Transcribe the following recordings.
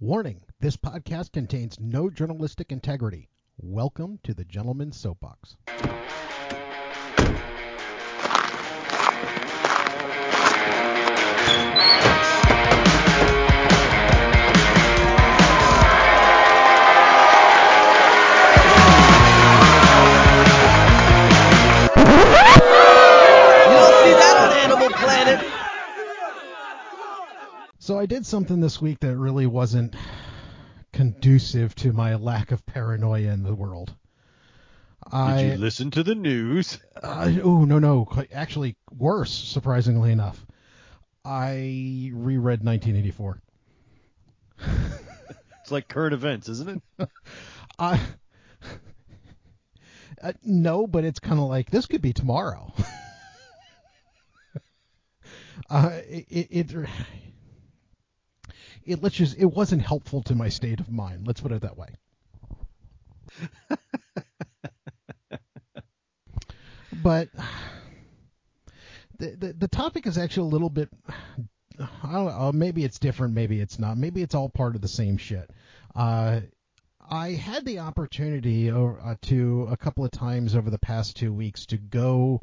Warning this podcast contains no journalistic integrity. Welcome to the Gentleman's Soapbox. So I did something this week that really wasn't conducive to my lack of paranoia in the world. I Did you listen to the news? Uh, oh no no, actually worse. Surprisingly enough, I reread 1984. It's like current events, isn't it? I uh, no, but it's kind of like this could be tomorrow. uh, it, it it it let's just it wasn't helpful to my state of mind. Let's put it that way. but the, the the topic is actually a little bit I don't know, maybe it's different, maybe it's not. Maybe it's all part of the same shit. Uh I had the opportunity uh, to a couple of times over the past 2 weeks to go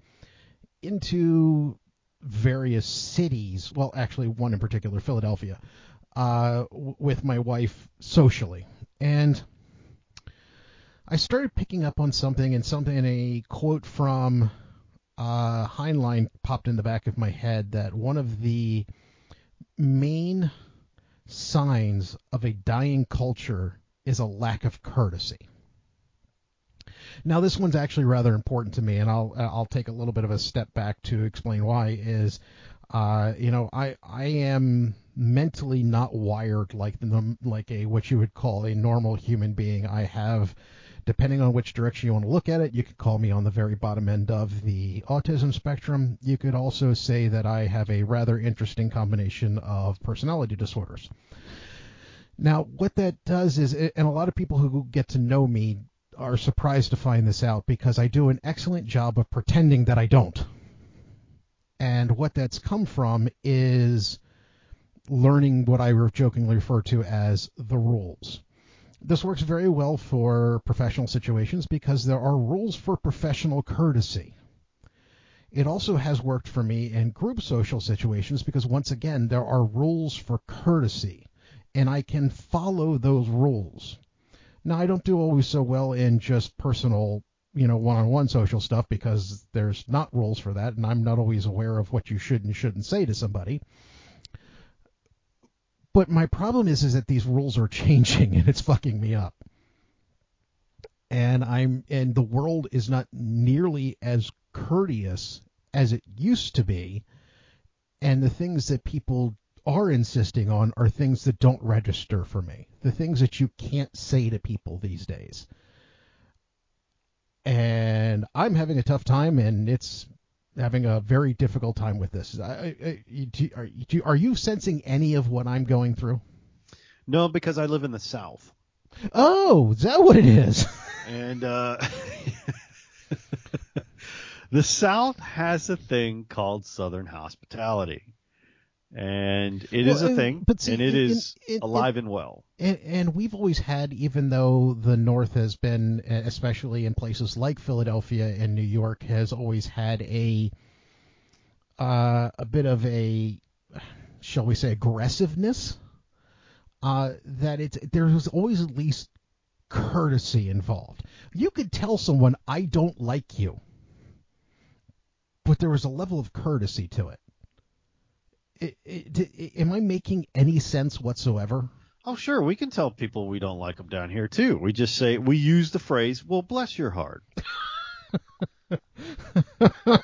into various cities, well actually one in particular, Philadelphia, uh with my wife socially. And I started picking up on something and something and a quote from uh, Heinlein popped in the back of my head that one of the main signs of a dying culture is a lack of courtesy. Now this one's actually rather important to me, and I'll I'll take a little bit of a step back to explain why. Is uh, you know I I am mentally not wired like the like a what you would call a normal human being. I have depending on which direction you want to look at it, you could call me on the very bottom end of the autism spectrum. You could also say that I have a rather interesting combination of personality disorders. Now, what that does is, and a lot of people who get to know me are surprised to find this out because I do an excellent job of pretending that I don't. And what that's come from is learning what I jokingly refer to as the rules this works very well for professional situations because there are rules for professional courtesy. It also has worked for me in group social situations because once again there are rules for courtesy and I can follow those rules. Now I don't do always so well in just personal, you know, one-on-one social stuff because there's not rules for that and I'm not always aware of what you should and shouldn't say to somebody. But my problem is is that these rules are changing and it's fucking me up. And I'm and the world is not nearly as courteous as it used to be. And the things that people are insisting on are things that don't register for me. The things that you can't say to people these days. And I'm having a tough time and it's having a very difficult time with this. I, I, do, are, do, are you sensing any of what I'm going through? No, because I live in the South, Oh, is that what it is? and uh, the South has a thing called Southern hospitality, and it is Well, a uh, thing, see, and it in- is in- alive and well. and, and we've always had, even though the North has been, especially in places like Philadelphia and New York, has always had a uh, a bit of a, shall we say, aggressiveness. Uh, that it's there's always at least courtesy involved. You could tell someone I don't like you, but there was a level of courtesy to it. It, it, am I making any sense whatsoever? Oh, sure, we can tell people we don't like them down here too. We just say we use the phrase, "Well, bless your heart."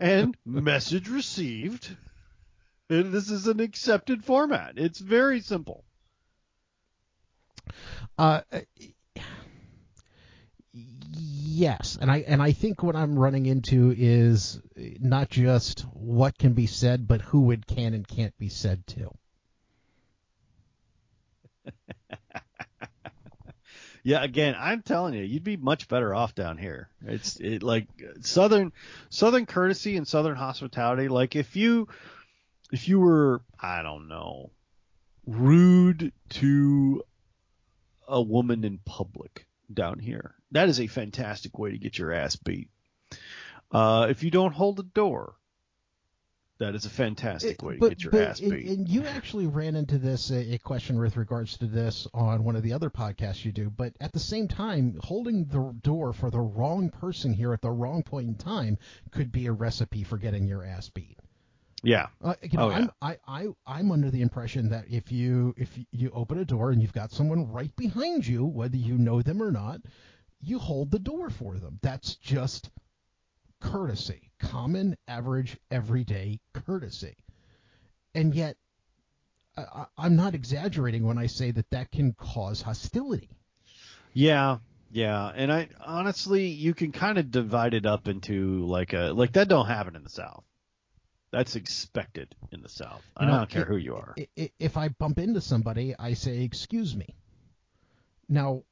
and message received. And this is an accepted format. It's very simple. Uh, yes, and I and I think what I'm running into is not just what can be said, but who it can and can't be said to. Yeah, again, I'm telling you, you'd be much better off down here. It's it like southern southern courtesy and southern hospitality. Like if you if you were I don't know rude to a woman in public down here. That is a fantastic way to get your ass beat. Uh, if you don't hold the door, that is a fantastic way to but, get your but- ass beat. and you actually ran into this a, a question with regards to this on one of the other podcasts you do. But at the same time, holding the door for the wrong person here at the wrong point in time could be a recipe for getting your ass beat. Yeah. Uh, you know, Oh, yeah. I'm, I, I, I'm under the impression that if you if you open a door and you've got someone right behind you, whether you know them or not, you hold the door for them. That's just courtesy, common, average, everyday courtesy. And yet, I, I'm not exaggerating when I say that that can cause hostility. Yeah, yeah, and I honestly, you can kind of divide it up into like a like that don't happen in the South. That's expected in the South. I You know, don't care it- who you are. I- i- If I bump into somebody, I say, "Excuse me." Now,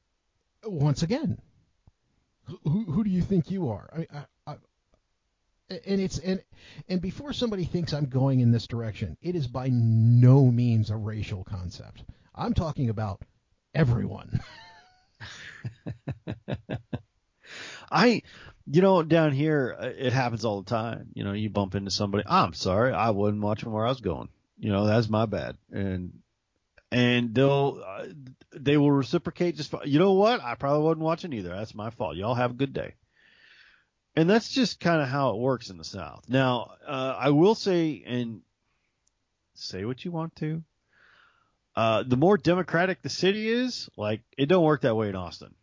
once again, who, who do you think you are? I, I, I, and it's and and before somebody thinks I'm going in this direction, it is by no means a racial concept. I'm talking about everyone. I, you know, down here uh, it happens all the time. You know, you bump into somebody. I'm sorry, I wasn't watching where I was going. You know, that's my bad. And and they'll uh, they will reciprocate just. You know what? I probably wasn't watching either. That's my fault. Y'all have a good day. And that's just kind of how it works in the South. Now, uh, I will say, and say what you want to. Uh, the more democratic the city is, like it don't work that way in Austin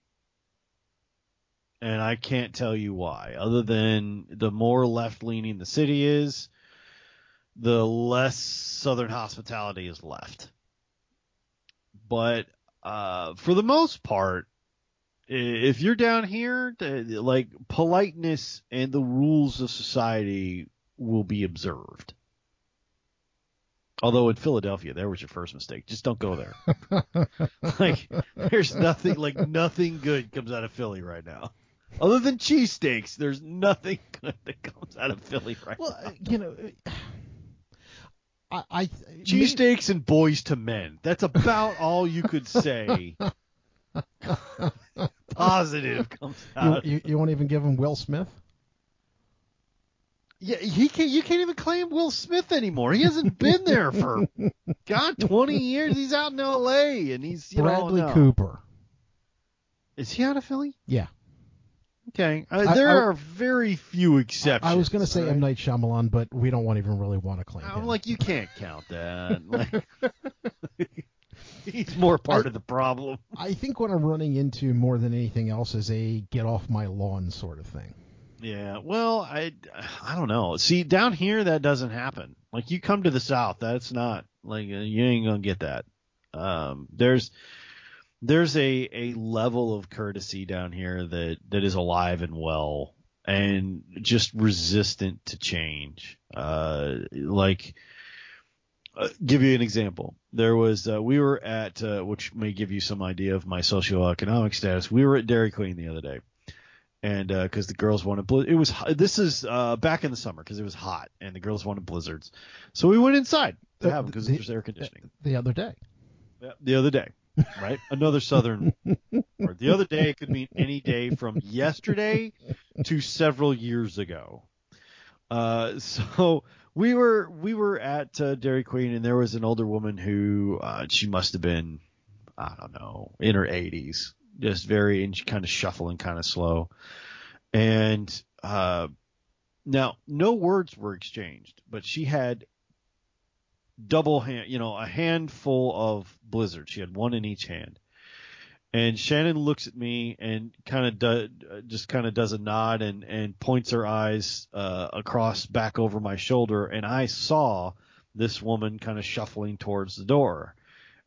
and I can't tell you why, other than the more left leaning the city is, the less Southern hospitality is left. But uh, for the most part, if you're down here, like politeness and the rules of society will be observed. Although in Philadelphia, there was your first mistake. Just don't go there. like, there's nothing, like nothing good comes out of Philly right now. Other than cheesesteaks, there's nothing good that comes out of Philly right well, now. uh, you know, I, I Cheesesteaks and Boyz II Men. That's about all you could say. Positive comes You, out. you, you won't even give him Will Smith. Yeah, he can't. You can't even claim Will Smith anymore. He hasn't been there for God twenty years. He's out in L.A. and he's you Bradley know no. Cooper. Is he out of Philly? Yeah. Okay, uh, there I- are very few exceptions. I was going to say all M right? Night Shyamalan, but we don't want even really want to claim I'm him. like, you can't count that. Like, he's more part I- of the problem. I think what I'm running into more than anything else is a get off my lawn sort of thing. Yeah, well, I, I don't know. See, down here that doesn't happen. Like you come to the south, that's not like uh, you ain't gonna get that. Um, there's there's a a level of courtesy down here that that is alive and well and just resistant to change. Uh, like uh, give you an example. There was uh, we were at uh, which may give you some idea of my socioeconomic status. We were at Dairy Queen the other day and because the girls wanted bli- it was this is uh, back in the summer because it was hot and the girls wanted blizzards, so we went inside to Uh, have them because the- there's air conditioning. The other day. The other day, right? Another southern. or the other day it could mean any day from yesterday to several years ago. Uh, so we were we were at uh, Dairy Queen and there was an older woman who uh, she must have been I don't know in her 80s, just very and she kind of shuffling, kind of slow, and uh, now no words were exchanged, but she had double hand, you know, a handful of blizzards. She had one in each hand. And Shannon looks at me and kind of do, just kind of does a nod and and points her eyes uh, across back over my shoulder, and I saw this woman kind of shuffling towards the door.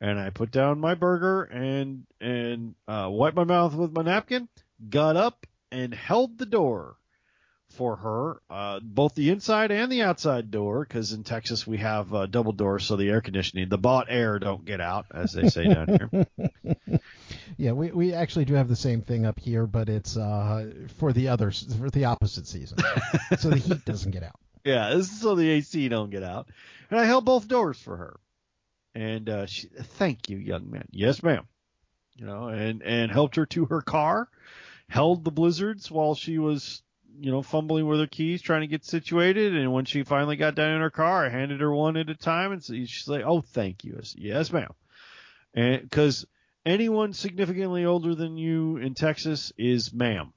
And I put down my burger and and uh, wiped my mouth with my napkin, got up and held the door for her, uh, both the inside and the outside door, because in Texas we have uh, double doors, so the air conditioning, the bought air don't get out, as they say down here. Yeah, we, we actually do have the same thing up here, but it's uh, for the others for the opposite season, so the heat doesn't get out. Yeah, this is so the AC don't get out. And I held both doors for her. and uh, she, thank you, young man. Yes, ma'am. You know, and and helped her to her car, held the blizzards while she was you know, fumbling with her keys, trying to get situated. And when she finally got down in her car, I handed her one at a time, and she's like, "Oh, thank you." I Said, yes, ma'am. And because anyone significantly older than you in Texas is ma'am.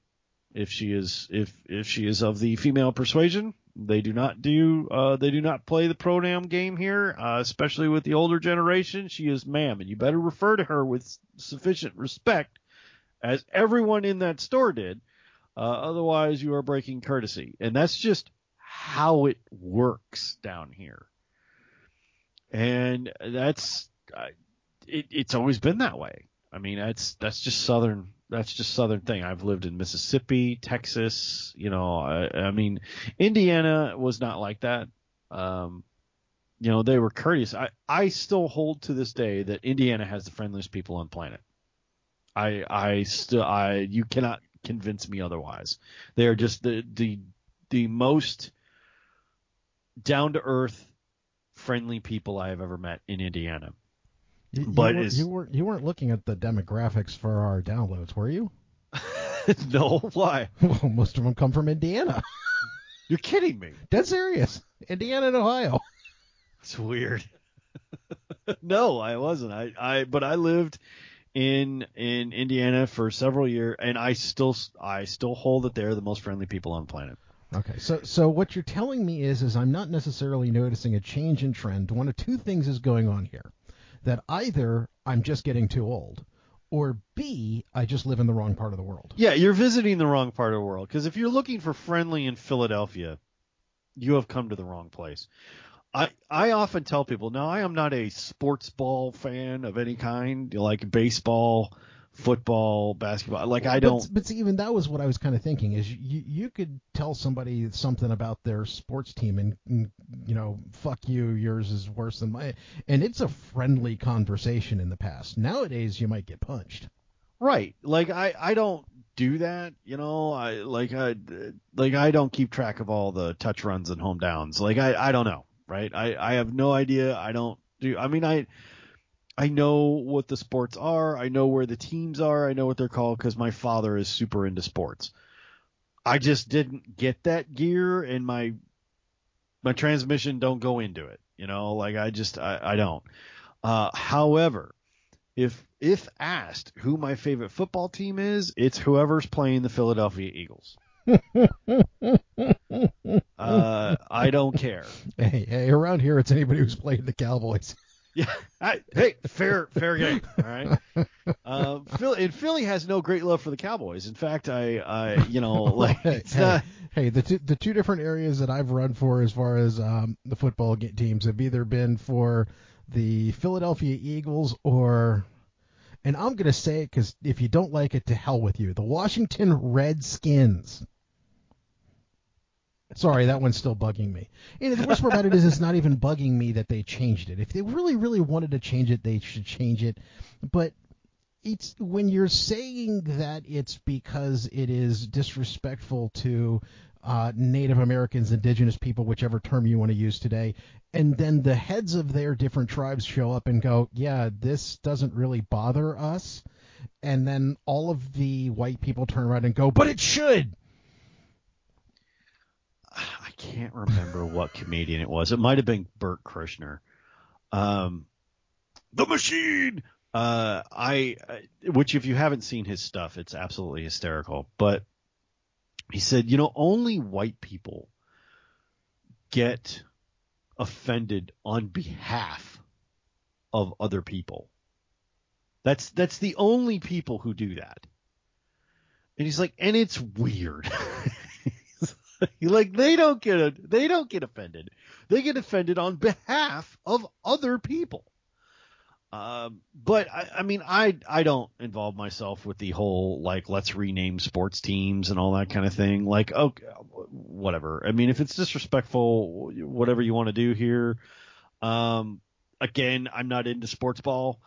If she is if if she is of the female persuasion, they do not do uh, they do not play the pronoun game here, uh, especially with the older generation. She is ma'am, and you better refer to her with sufficient respect, as everyone in that store did uh, otherwise, you are breaking courtesy, and that's just how it works down here. And that's uh, it, it's always been that way. I mean, that's that's just southern. That's just southern thing. I've lived in Mississippi, Texas. You know, I, I mean, Indiana was not like that. Um, you know, they were courteous. I, I still hold to this day that Indiana has the friendliest people on planet. I I still I you cannot convince me otherwise. They are just the the the most down to earth, friendly people I have ever met in Indiana. You, but you, were, you weren't you weren't looking at the demographics for our downloads, were you? no, why? Well, most of them come from Indiana. You're kidding me. Dead serious. Indiana and Ohio. It's weird. no, I wasn't. I, I but I lived in in Indiana for several years, and I still I still hold that they're the most friendly people on the planet. Okay, so so what you're telling me is is I'm not necessarily noticing a change in trend. One of two things is going on here. That either I'm just getting too old, or B, I just live in the wrong part of the world. Yeah, you're visiting the wrong part of the world because if you're looking for friendly in Philadelphia, you have come to the wrong place. I I often tell people now I am not a sports ball fan of any kind, like baseball, football, basketball. Like I don't. But, but see, even that was what I was kind of thinking is you you could tell somebody something about their sports team and, and you know fuck you yours is worse than mine and it's a friendly conversation in the past. Nowadays you might get punched. Right. Like I I don't do that, you know. I like I like I don't keep track of all the touch runs and home downs. Like I I don't know right? I, I have no idea. I don't do. I mean, I I know what the sports are. I know where the teams are. I know what they're called because my father is super into sports. I just didn't get that gear, and my my transmission don't go into it. You know, like I just I, I don't. Uh, however, if if asked who my favorite football team is, it's whoever's playing the Philadelphia Eagles. Uh, I don't care. Hey, hey, around here it's anybody who's played the Cowboys. Yeah. I, hey, fair fair game. All right. Uh, Philly, and Philly has no great love for the Cowboys. In fact, I, I you know, like it's hey, not. hey, the two, the two different areas that I've run for as far as um, the football teams have either been for the Philadelphia Eagles or and I'm going to say it because if you don't like it, to hell with you. The Washington Redskins. Sorry, that one's still bugging me. And the worst part about it is it's not even bugging me that they changed it. If they really, really wanted to change it, they should change it. But it's when you're saying that it's because it is disrespectful to uh, Native Americans, Indigenous people, whichever term you want to use today, and then the heads of their different tribes show up and go, "Yeah, this doesn't really bother us," and then all of the white people turn around and go, "But it should." Can't remember what comedian it was. It might have been Bert Kreischer. Um, the machine. Uh, I, which if you haven't seen his stuff, it's absolutely hysterical. But he said, you know, only white people get offended on behalf of other people. That's that's the only people who do that. And he's like, and it's weird. like they don't get they don't get offended. They get offended on behalf of other people. Um, but I, I mean, I I don't involve myself with the whole like let's rename sports teams and all that kind of thing. Like, okay, whatever. I mean, if it's disrespectful, whatever you want to do here. Um, again, I'm not into sports ball.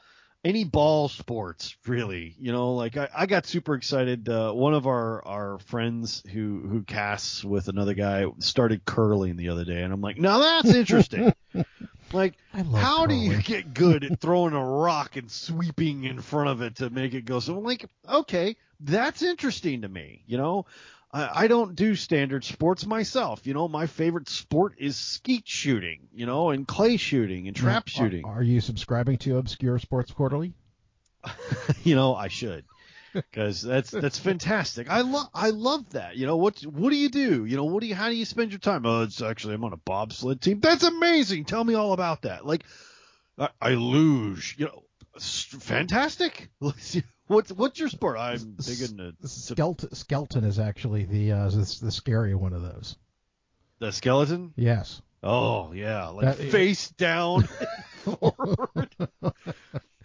Any ball sports, really. You know, like I, I got super excited. Uh, one of our, our friends who, who casts with another guy started curling the other day, and I'm like, now that's interesting. Like, how do you get good at throwing a rock and sweeping in front of it to make it go? So I'm like, okay, that's interesting to me. You know, I, I don't do standard sports myself. You know, my favorite sport is skeet shooting. You know, and clay shooting and trap Are- shooting. Are, you subscribing to Obscure Sports Quarterly? you know, I should. Because that's that's fantastic. I love I love that. You know what what do you do? You know what do you how do you spend your time? Oh, it's actually I'm on a bobsled team. That's amazing. Tell me all about that. Like I, I luge. You know, fantastic. What's what's your sport? I'm big into Skeleton, skeleton is actually the uh, the, the scary one of those. the skeleton. Yes. Oh yeah, like That- face down forward.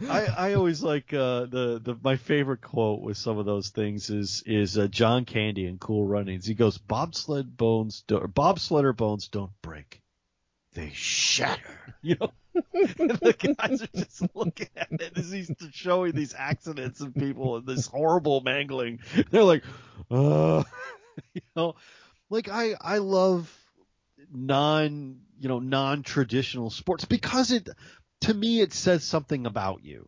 I I always like uh, the the my favorite quote with some of those things is is uh, John Candy in Cool Runnings. He goes, "Bobsled bones, do, bobsledder bones don't break, they shatter." You know, the guys are just looking at it as he's showing these accidents of people and this horrible mangling. They're like, uh, you know, like I I love non you know non traditional sports because it to me it says something about you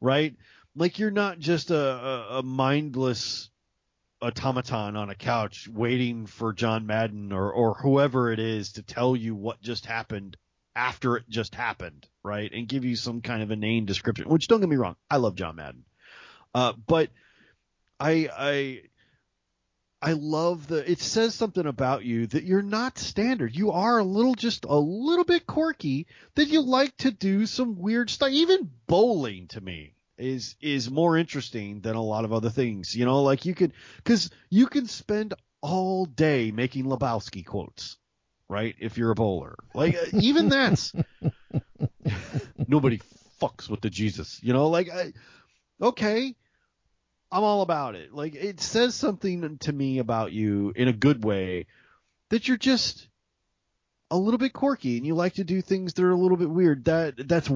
right like you're not just a, a, a mindless automaton on a couch waiting for john madden or or whoever it is to tell you what just happened after it just happened right and give you some kind of inane description which don't get me wrong i love john madden uh, but i i I love the it says something about you that you're not standard. You are a little just a little bit quirky that you like to do some weird stuff. Even bowling to me is is more interesting than a lot of other things. You know, like you could cuz you can spend all day making Lebowski quotes, right? If you're a bowler. Like uh, even that's nobody fucks with the Jesus, you know, like I, okay, I'm all about it. Like it says something to me about you in a good way that you're just a little bit quirky and you like to do things that are a little bit weird. That that's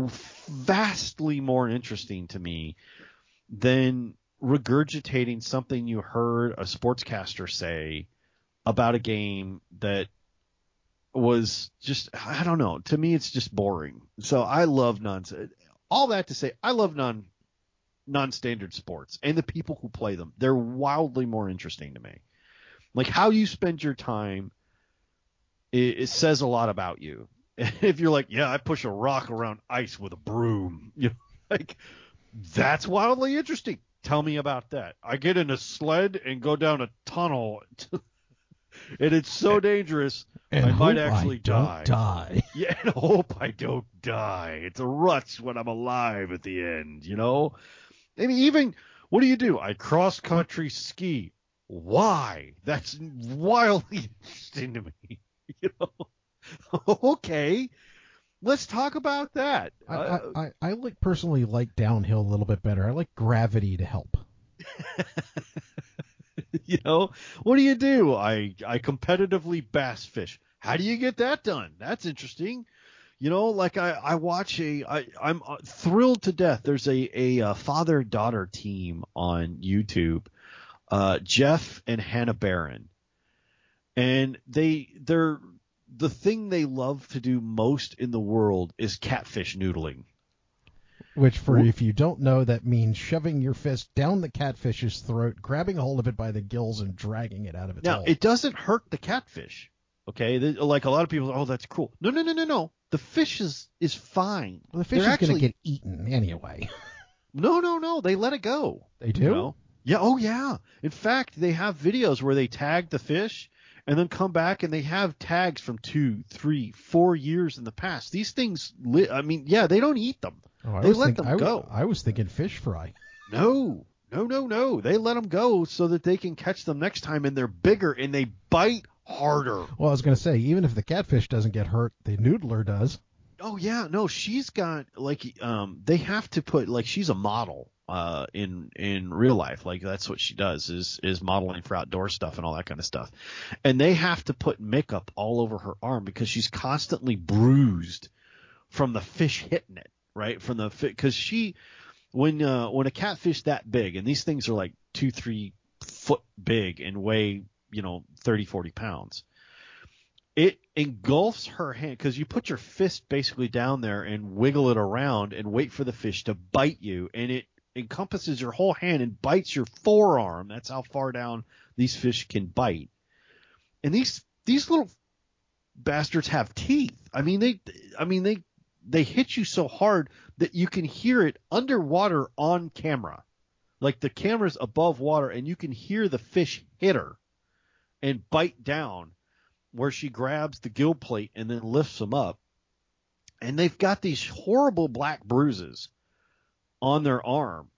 vastly more interesting to me than regurgitating something you heard a sportscaster say about a game that was just I don't know. To me it's just boring. So I love nonsense. All that to say I love non non-standard sports and the people who play them. They're wildly more interesting to me. Like how you spend your time, it, it says a lot about you. if you're like, yeah, I push a rock around ice with a broom, you know, like that's wildly interesting. Tell me about that. I get in a sled and go down a tunnel, and it's so dangerous. And I might actually I don't die. die. Yeah, and hope I don't die. It's a rush when I'm alive at the end, you know? And even, what do you do? I cross country ski. Why? That's wildly interesting to me. You know? okay. Let's talk about that. I, Uh, I, I, I like personally like downhill a little bit better. I like gravity to help. you know, what do you do? I I competitively bass fish. How do you get that done? That's interesting. You know, like I I watch a I I'm uh, thrilled to death. There's a a uh, father daughter team on YouTube, uh, Jeff and Hannah Barron, and they they're the thing they love to do most in the world is catfish noodling. Which, for if you don't know, that means shoving your fist down the catfish's throat, grabbing a hold of it by the gills, and dragging it out of its Now, hole. it doesn't hurt the catfish. Okay, like a lot of people, oh, that's cruel. No, no, no, no, no. The fish is is fine. well, the fish They're is going to get eaten anyway. No, no, no. They let it go. They do. You know? Yeah. Oh, yeah. In fact, they have videos where they tag the fish and then come back and they have tags from two, three, four years in the past. These things, li- I mean, yeah, they don't eat them. Oh, They let think- them I, w- go. I was thinking fish fry. No, no, no, no. They let them go so that they can catch them next time and they're bigger and they bite harder. Well, I was going to say, even if the catfish doesn't get hurt, the noodler does. Oh yeah, no, she's got like um they have to put like she's a model uh in in real life. Like that's what she does is is modeling for outdoor stuff and all that kind of stuff. And they have to put makeup all over her arm because she's constantly bruised from the fish hitting it, right? From the cuz she when uh when a catfish that big and these things are like 2 3 foot big and weigh, you know, 30 40 pounds it engulfs her hand because you put your fist basically down there and wiggle it around and wait for the fish to bite you, and it encompasses your whole hand and bites your forearm. That's how far down these fish can bite. And these these little bastards have teeth. I mean they I mean they they hit you so hard that you can hear it underwater on camera. Like the camera's above water and you can hear the fish hit her and bite down where she grabs the gill plate and then lifts them up. And they've got these horrible black bruises on their arm.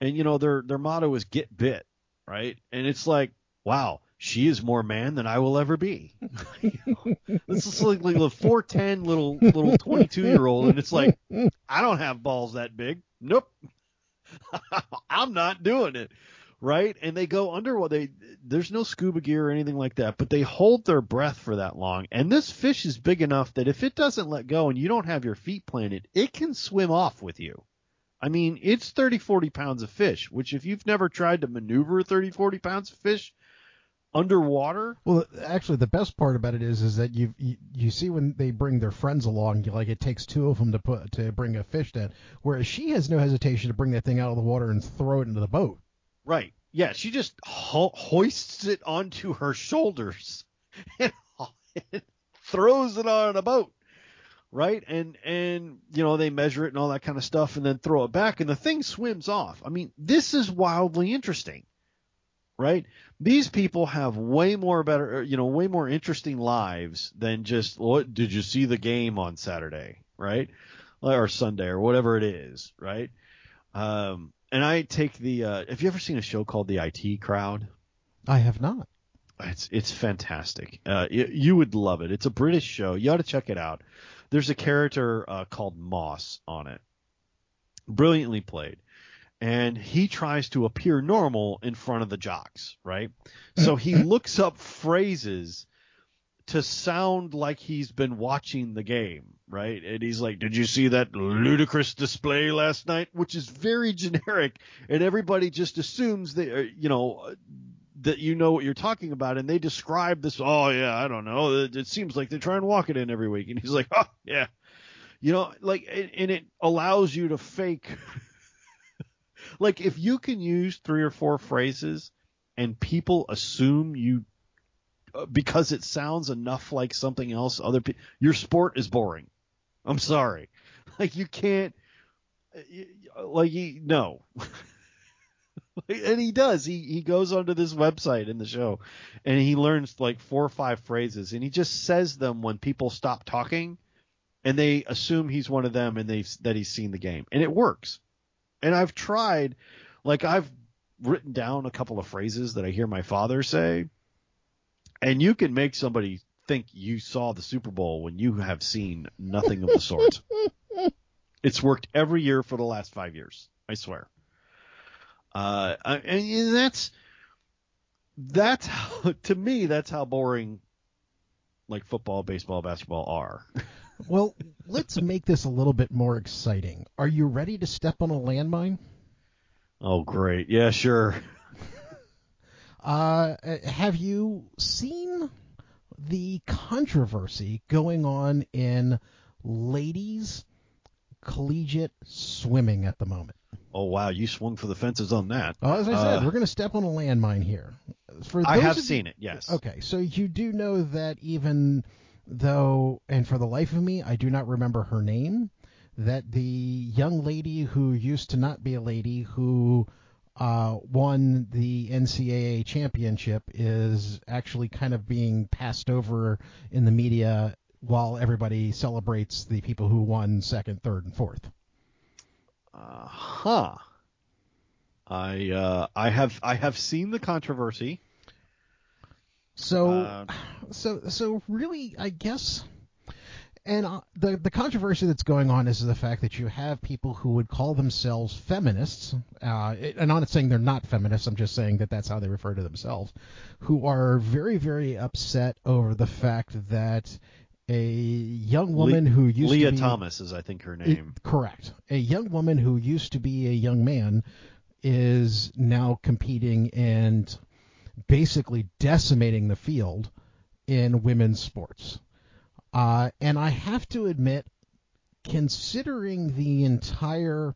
And you know, their their motto is get bit, right? And it's like, wow, she is more man than I will ever be. this is like, like a 410 little little 22 year old, and it's like, I don't have balls that big. Nope, I'm not doing it. Right? And they go under what they there's no scuba gear or anything like that, but they hold their breath for that long. And this fish is big enough that if it doesn't let go and you don't have your feet planted, it can swim off with you. I mean, it's 30, 40 pounds of fish, which if you've never tried to maneuver 30, 40 pounds of fish, underwater. Well, actually, the best part about it is is that you you, you see when they bring their friends along, like it takes two of them to put to bring a fish down, whereas she has no hesitation to bring that thing out of the water and throw it into the boat. Right. Yeah, she just ho- hoists it onto her shoulders and, and throws it on a boat. Right? And and you know, they measure it and all that kind of stuff and then throw it back and the thing swims off. I mean, this is wildly interesting. Right? These people have way more better, you know, way more interesting lives than just what did you see the game on Saturday, right? Or Sunday or whatever it is, right? Um and I take the. Uh, have you ever seen a show called The IT Crowd? I have not. It's it's fantastic. Uh, you, you would love it. It's a British show. You ought to check it out. There's a character uh, called Moss on it, brilliantly played, and he tries to appear normal in front of the jocks, right? So he looks up phrases to sound like he's been watching the game, right? And he's like, "Did you see that ludicrous display last night?" Which is very generic, and everybody just assumes that uh, you know that you know what you're talking about, and they describe this. Oh yeah, I don't know. It, it seems like they try and walk it in every week, and he's like, "Oh yeah." You know, like, and it allows you to fake. like, if you can use three or four phrases and people assume you uh, because it sounds enough like something else other your sport is boring i'm sorry like you can't uh, like he no and he does he he goes onto this website in the show and he learns like four or five phrases and he just says them when people stop talking and they assume he's one of them and they that he's seen the game and it works and i've tried like i've written down a couple of phrases that i hear my father say and you can make somebody think you saw the Super Bowl when you have seen nothing of the sort. it's worked every year for the last five years. I swear. Uh, and that's that's how, to me that's how boring like football, baseball, basketball are. well, let's make this a little bit more exciting. Are you ready to step on a landmine? Oh, great. Yeah, sure. Uh, have you seen the controversy going on in ladies collegiate swimming at the moment? Oh wow, you swung for the fences on that. Well, as I said, uh, we're going to step on a landmine here. For I have seen it. Yes. Okay, so you do know that even though, and for the life of me, I do not remember her name. That the young lady who used to not be a lady who uh, won the NCAA championship is actually kind of being passed over in the media while everybody celebrates the people who won second, third, and fourth. Uh huh. I uh, I have I have seen the controversy. So uh, so so really, I guess and uh, the the controversy that's going on is the fact that you have people who would call themselves feminists, uh, and I'm not saying they're not feminists. I'm just saying that that's how they refer to themselves, who are very very upset over the fact that a young woman Le- who used Lia to be, Thomas is I think her name. It, correct. A young woman who used to be a young man is now competing and basically decimating the field in women's sports. Uh, and I have to admit, considering the entire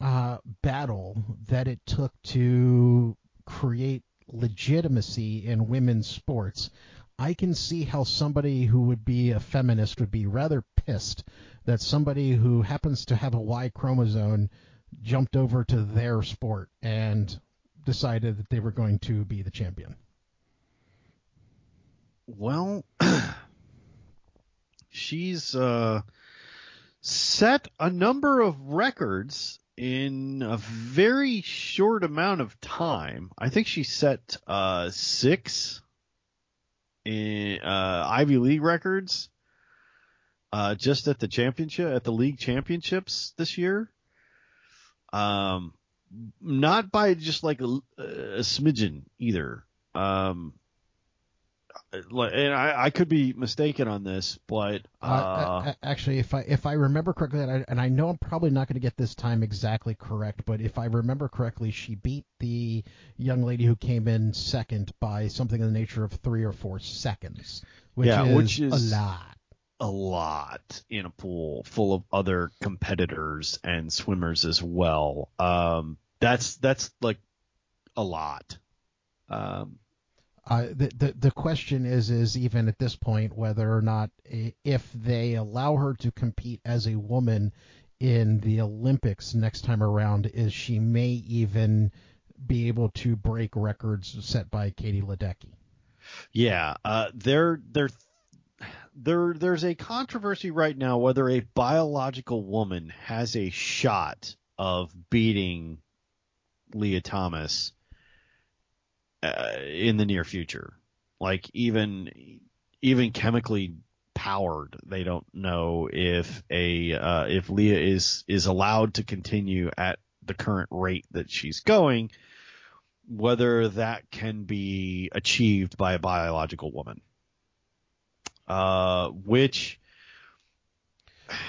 uh, battle that it took to create legitimacy in women's sports, I can see how somebody who would be a feminist would be rather pissed that somebody who happens to have a Y chromosome jumped over to their sport and decided that they were going to be the champion. Well, she's uh, set a number of records in a very short amount of time. I think she set uh, six in uh, Ivy League records uh, just at the championship at the league championships this year. Um, not by just like a, a smidgen either. Um, and I, I could be mistaken on this, but uh, uh, actually, if I if I remember correctly, and I, and I know I'm probably not going to get this time exactly correct, but if I remember correctly, she beat the young lady who came in second by something in the nature of three or four seconds, which, Yeah, is, which is- a lot. a lot in a pool full of other competitors and swimmers as well. Um, that's that's like a lot. Um, Uh, the, the the question is is even at this point whether or not if they allow her to compete as a woman in the Olympics next time around, is she may even be able to break records set by Katie Ledecky. Yeah, uh, there, there, there, there's a controversy right now whether a biological woman has a shot of beating Lia Thomas uh, in the near future. Like even, even chemically powered, they don't know if a uh, if Lia is is allowed to continue at the current rate that she's going whether that can be achieved by a biological woman. Uh, which,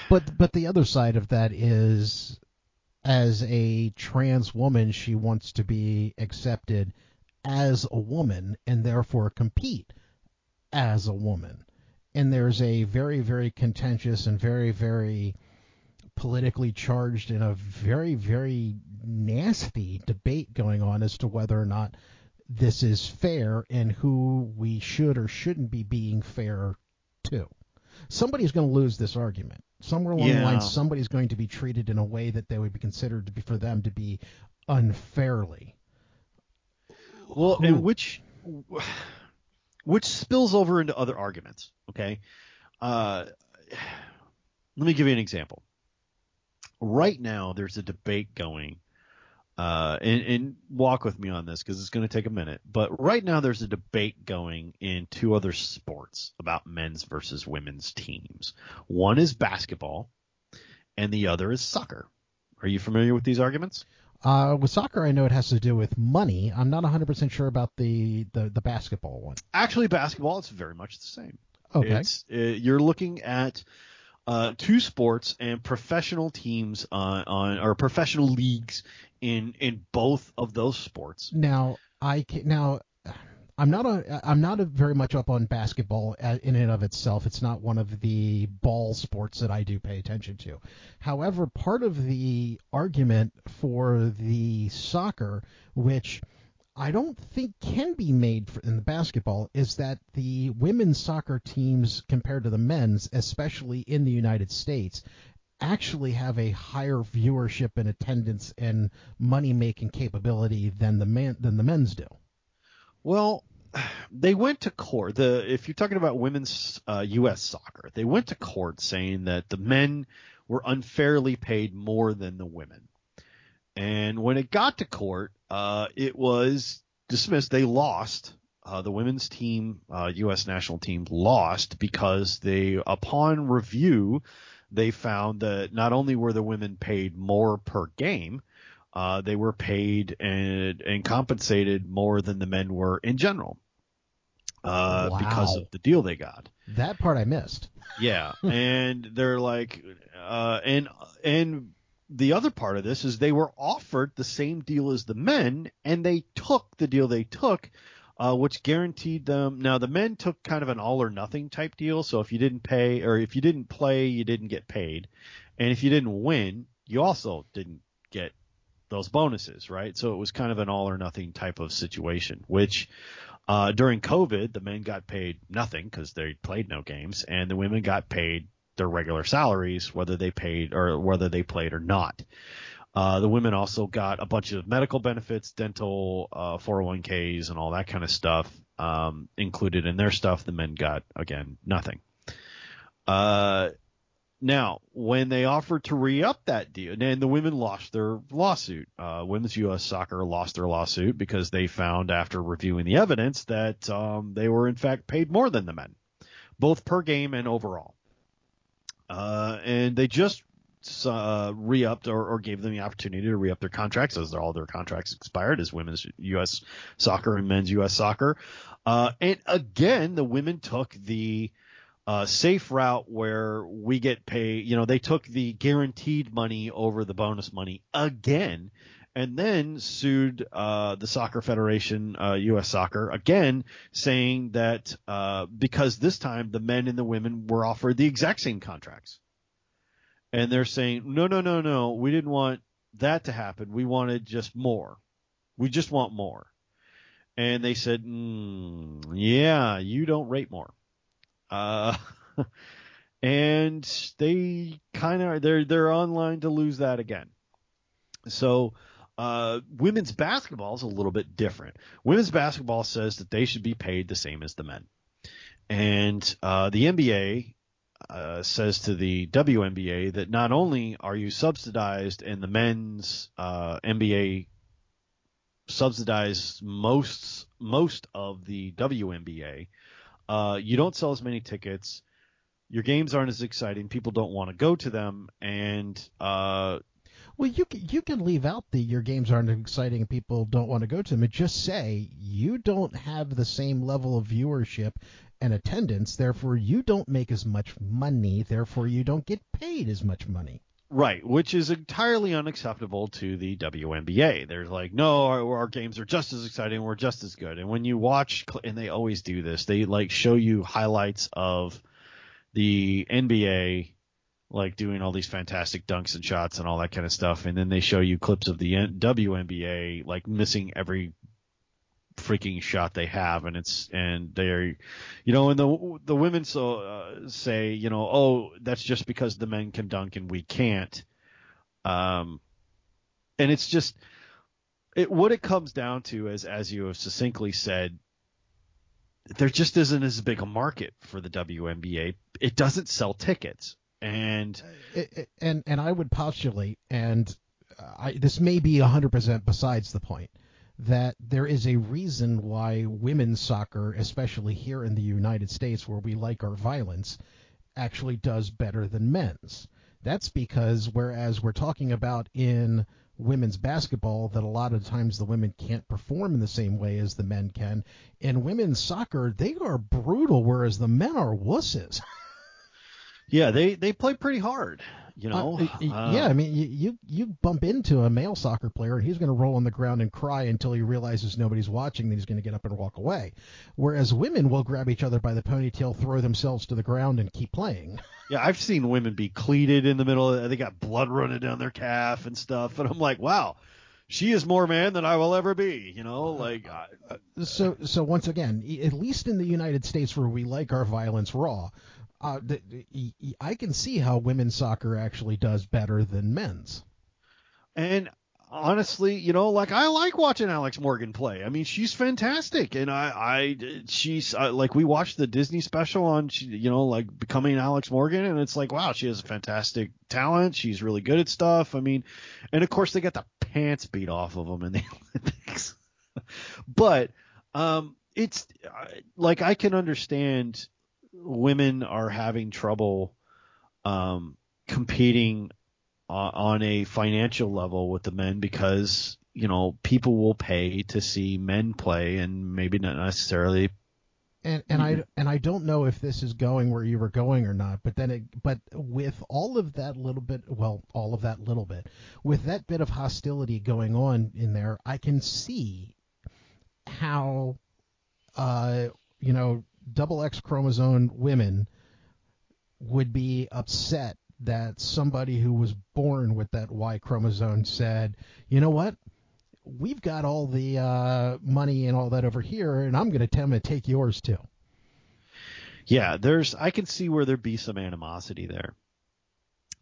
But but the other side of that is, as a trans woman, she wants to be accepted as a woman and therefore compete as a woman. And there's a very very contentious and very very politically charged and a very very nasty debate going on as to whether or not this is fair and who we should or shouldn't be being fair to somebody's going to lose this argument. Somewhere along the Yeah. line, somebody's going to be treated in a way that they would be considered to be for them to be unfairly. Well, Who- and which, which spills over into other arguments. Okay. Uh, let me give you an example. Right now, there's a debate going, uh, and, and walk with me on this because it's going to take a minute. But right now, there's a debate going in two other sports about men's versus women's teams. One is basketball, and the other is soccer. Are you familiar with these arguments? Uh, with soccer, I know it has to do with money. I'm not 100% sure about the, the, the basketball one. Actually, basketball, it's very much the same. Okay. It's uh, you're looking at uh, two sports and professional teams on, on or professional leagues in in both of those sports. Now I can, now I'm not a I'm not a very much up on basketball uh, in and of itself. It's not one of the ball sports that I do pay attention to. However, part of the argument for the soccer, which I don't think can be made for, in the basketball, is that the women's soccer teams compared to the men's, especially in the United States, actually have a higher viewership and attendance and money making capability than the man than the men's do. Well, they went to court. The if you're talking about women's uh, U.S. soccer, they went to court saying that the men were unfairly paid more than the women. And when it got to court, uh, it was dismissed. They lost. Uh, the women's team, uh, U.S. national team, lost because they, upon review, they found that not only were the women paid more per game, uh, they were paid and and compensated more than the men were in general, uh, because of the deal they got. That part I missed. Yeah, and they're like, uh, and and the other part of this is they were offered the same deal as the men, and they took the deal they took uh, which guaranteed them. Now the men took kind of an all or nothing type deal. So if you didn't pay or if you didn't play, you didn't get paid, and if you didn't win, you also didn't get those bonuses, right? So it was kind of an all or nothing type of situation, which uh, during COVID, the men got paid nothing because they played no games, and the women got paid their regular salaries, whether they paid or whether they played or not. Uh, the women also got a bunch of medical benefits, dental, uh, 401ks, and all that kind of stuff um, included in their stuff. The men got again nothing. Uh, now, when they offered to re-up that deal, and the women lost their lawsuit. Uh, Women's U.S. Soccer lost their lawsuit because they found after reviewing the evidence that um, they were in fact paid more than the men, both per game and overall. Uh, and they just uh, re-upped or, or, gave them the opportunity to re-up their contracts as all their contracts expired as women's U.S. soccer and men's U.S. soccer. Uh, and again, the women took the uh, safe route where we get paid. You know, they took the guaranteed money over the bonus money again, and then sued uh, the Soccer Federation, uh, U.S. Soccer, again, saying that uh, because this time the men and the women were offered the exact same contracts, and they're saying, no, no, no, no, we didn't want that to happen. We wanted just more. We just want more. And they said, mm, yeah, you don't rate more. Uh, and they kind of they're they're online to lose that again. So uh, women's basketball is a little bit different. Women's basketball says that they should be paid the same as the men, and uh, the NBA uh, says to the WNBA that not only are you subsidized and the men's uh, NBA subsidize most most of the WNBA, uh, you don't sell as many tickets. Your games aren't as exciting. People don't want to go to them, and uh, well, you you can leave out the your games aren't exciting and people don't want to go to them, and just say you don't have the same level of viewership and attendance. Therefore, you don't make as much money. Therefore, you don't get paid as much money. Right, which is entirely unacceptable to the WNBA. They're like, no, our, our, games are just as exciting, we're just as good. And when you watch, and they always do this, they like show you highlights of the NBA, like doing all these fantastic dunks and shots and all that kind of stuff, and then they show you clips of the WNBA like missing every freaking shot they have, and it's and they're, you know, and the the women so uh, say, you know, oh, that's just because the men can dunk and we can't, um, and it's just it what it comes down to is, as you have succinctly said, there just isn't as big a market for the WNBA. It doesn't sell tickets, and and and I would postulate, and I, this may be 100% besides the point that there is a reason why women's soccer, especially here in the United States where we like our violence, actually does better than men's. That's because whereas we're talking about in women's basketball that a lot of times the women can't perform in the same way as the men can, in women's soccer they are brutal whereas the men are wusses. yeah, they they play pretty hard. You uh, know, uh, yeah. I mean, you, you you bump into a male soccer player, and he's going to roll on the ground and cry until he realizes nobody's watching. Then he's going to get up and walk away. Whereas women will grab each other by the ponytail, throw themselves to the ground, and keep playing. Yeah, I've seen women be cleated in the middle. Of, they got blood running down their calf and stuff, and I'm like, wow she is more man than I will ever be. You know, uh, like. I, uh, so so once again, at least in the United States where we like our violence raw, uh, the, the, I can see how women's soccer actually does better than men's. And honestly, you know, like I like watching Alex Morgan play. I mean, she's fantastic, and I, I, she's uh, like we watched the Disney special on, you know, like becoming Alex Morgan, and it's like, wow, she has a fantastic talent. She's really good at stuff. I mean, and of course they got the pants beat off of them in the Olympics, but um, it's uh, like I can understand women are having trouble um, competing on, on a financial level with the men because you know people will pay to see men play and maybe not necessarily and and I and I don't know if this is going where you were going or not, but then it but with all of that little bit, well, all of that little bit, with that bit of hostility going on in there, I can see how uh, you know, double X chromosome women would be upset that somebody who was born with that Y chromosome said, you know what? We've got all the uh, money and all that over here, and I'm going to tell them to take yours too. Yeah, there's. I can see where there'd be some animosity there.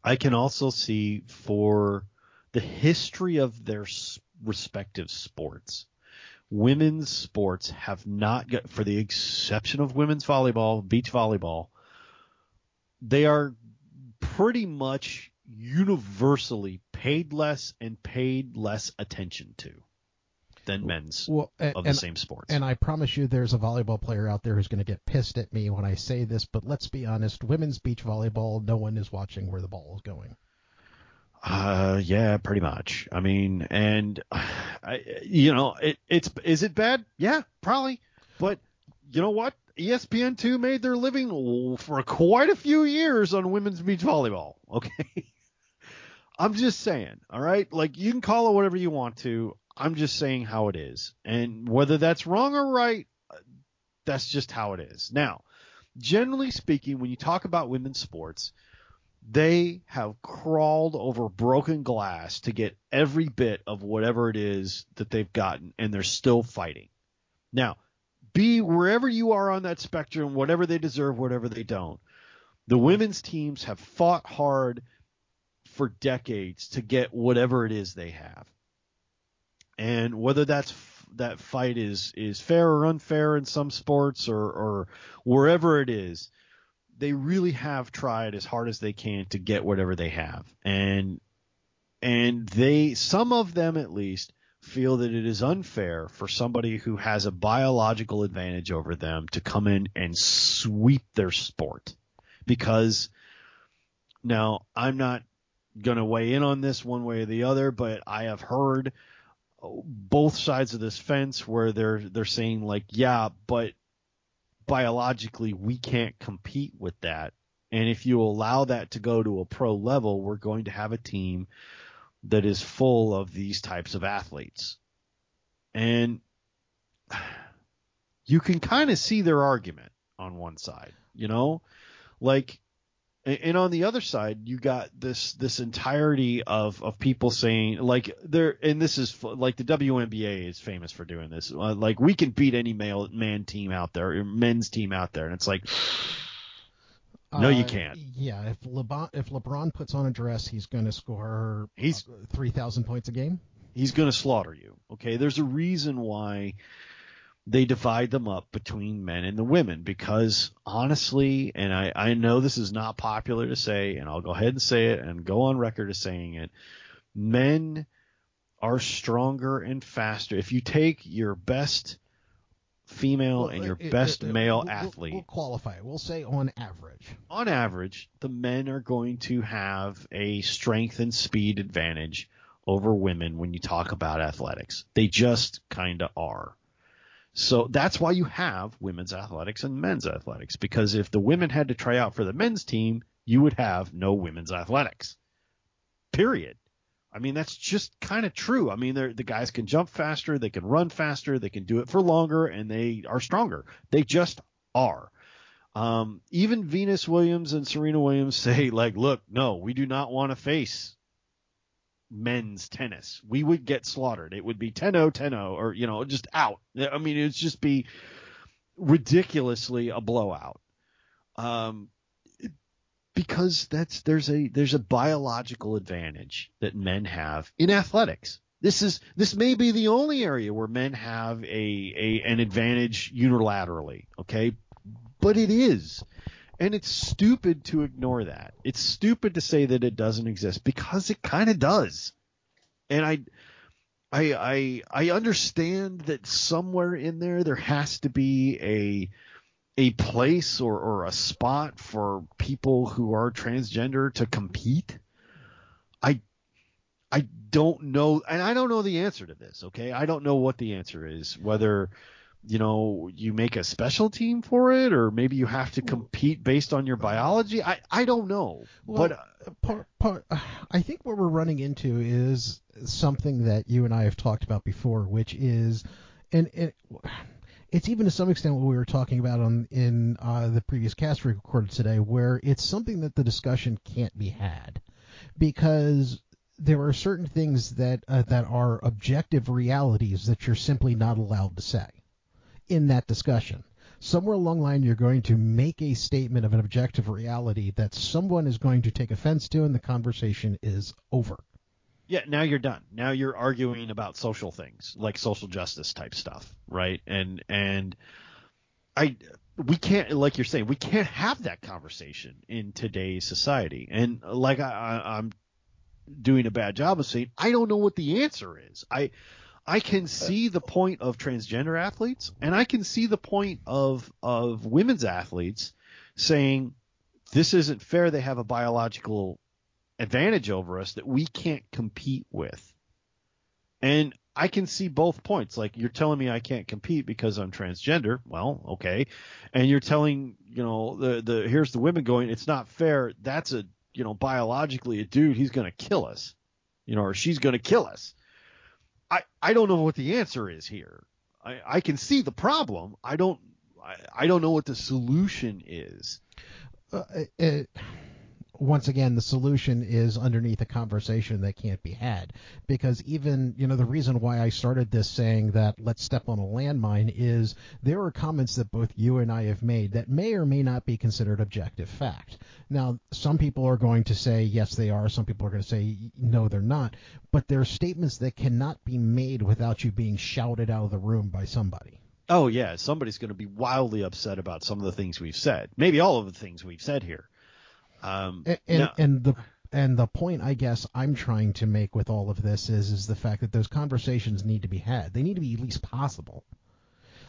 I can also see for the history of their respective sports. Women's sports have not got, for the exception of women's volleyball, beach volleyball, they are pretty much universally paid less and paid less attention to than men's well, and, of the same sports. And I promise you, there's a volleyball player out there who's going to get pissed at me when I say this, but let's be honest: women's beach volleyball, no one is watching where the ball is going. Uh, yeah, pretty much. I mean, and I, you know, it, it's is it bad? Yeah, probably. But you know what? ESPN two made their living for quite a few years on women's beach volleyball. Okay. I'm just saying, all right? Like you can call it whatever you want to. I'm just saying how it is. And whether that's wrong or right, that's just how it is. Now, generally speaking, when you talk about women's sports, they have crawled over broken glass to get every bit of whatever it is that they've gotten, and they're still fighting. Now, be wherever you are on that spectrum, whatever they deserve, whatever they don't. The women's teams have fought hard for decades to get whatever it is they have. And whether that's that fight is is fair or unfair in some sports or or wherever it is, they really have tried as hard as they can to get whatever they have. And and they some of them at least feel that it is unfair for somebody who has a biological advantage over them to come in and sweep their sport. Because now I'm not going to weigh in on this one way or the other, but I have heard both sides of this fence where they're they're saying like, yeah, but biologically we can't compete with that. And if you allow that to go to a pro level, we're going to have a team that is full of these types of athletes. And you can kind of see their argument on one side, you know? Like and on the other side you got this this entirety of of people saying like there and this is like the WNBA is famous for doing this uh, like we can beat any male man team out there or men's team out there and it's like no, you uh, can't. yeah, if LeBron if LeBron puts on a dress, he's going to score he's uh, three thousand points a game. He's going to slaughter you. Okay, there's a reason why they divide them up between men and the women because honestly, and I, I know this is not popular to say, and I'll go ahead and say it and go on record as saying it. Men are stronger and faster. If you take your best female well, and your it, best it, male we'll, athlete. We'll qualify We'll say on average. On average, the men are going to have a strength and speed advantage over women when you talk about athletics. They just kind of are. So that's why you have women's athletics and men's athletics, because if the women had to try out for the men's team, you would have no women's athletics. Period. I mean, that's just kind of true. I mean, the guys can jump faster, they can run faster, they can do it for longer, and they are stronger. They just are. Um, even Venus Williams and Serena Williams say, like, look, no, we do not want to face men's tennis. We would get slaughtered. It would be 10-0, 10-0, or you know, just out. I mean, it'd just be ridiculously a blowout. Um, because that's there's a there's a biological advantage that men have in athletics. This is this may be the only area where men have a, a an advantage unilaterally. Okay, but it is. And it's stupid to ignore that. It's stupid to say that it doesn't exist because it kind of does. And I, I, I, I understand that somewhere in there there has to be a a place or, or a spot for people who are transgender to compete. I I don't know and I don't know the answer to this, okay? I don't know what the answer is, whether you know, you make a special team for it, or maybe you have to compete based on your biology. I, I don't know. Well, but uh, part, part, I think what we're running into is something that you and I have talked about before, which is, and, and it's even to some extent what we were talking about on in uh, the previous cast we recorded today, where it's something that the discussion can't be had because there are certain things that uh, that are objective realities that you're simply not allowed to say in that discussion. Somewhere along the line, you're going to make a statement of an objective reality that someone is going to take offense to, and the conversation is over. Yeah, now you're done. Now you're arguing about social things, like social justice type stuff, right? And and I we can't like you're saying, we can't have that conversation in today's society. And like I, I'm doing a bad job of saying, I don't know what the answer is. I I can uh, see the point of transgender athletes, and I can see the point of of women's athletes saying this isn't fair. They have a biological advantage over us that we can't compete with. And I can see both points. Like you're telling me I can't compete because I'm transgender. Well, okay. And you're telling, you know, the the here's the women going, it's not fair. That's a, you know, biologically a dude, he's going to kill us. You know, or she's going to kill us. I I don't know what the answer is here. I I can see the problem. I don't I, I don't know what the solution is. Uh, it, once again, the solution is underneath a conversation that can't be had. Because even, you know, the reason why I started this saying that let's step on a landmine is there are comments that both you and I have made that may or may not be considered objective fact. Now, some people are going to say yes, they are. Some people are going to say no, they're not. But there are statements that cannot be made without you being shouted out of the room by somebody. Oh yeah, somebody's going to be wildly upset about some of the things we've said. Maybe all of the things we've said here. Um, and, and, and the and the point I guess I'm trying to make with all of this is is the fact that those conversations need to be had. They need to be at least possible.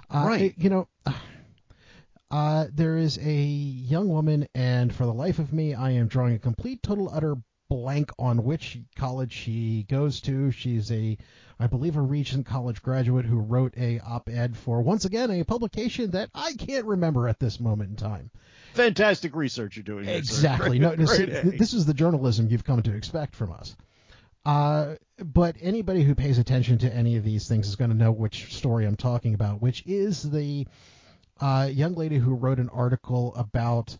Uh, right. you know, uh, there is a young woman, and for the life of me, I am drawing a complete, total, utter blank on which college she goes to. She's a, I believe, a Regent College graduate who wrote a op-ed for once again a publication that I can't remember at this moment in time. Fantastic research you're doing. Exactly. no, this, this is the journalism you've come to expect from us. Uh, but anybody who pays attention to any of these things is going to know which story I'm talking about, which is the uh, young lady who wrote an article about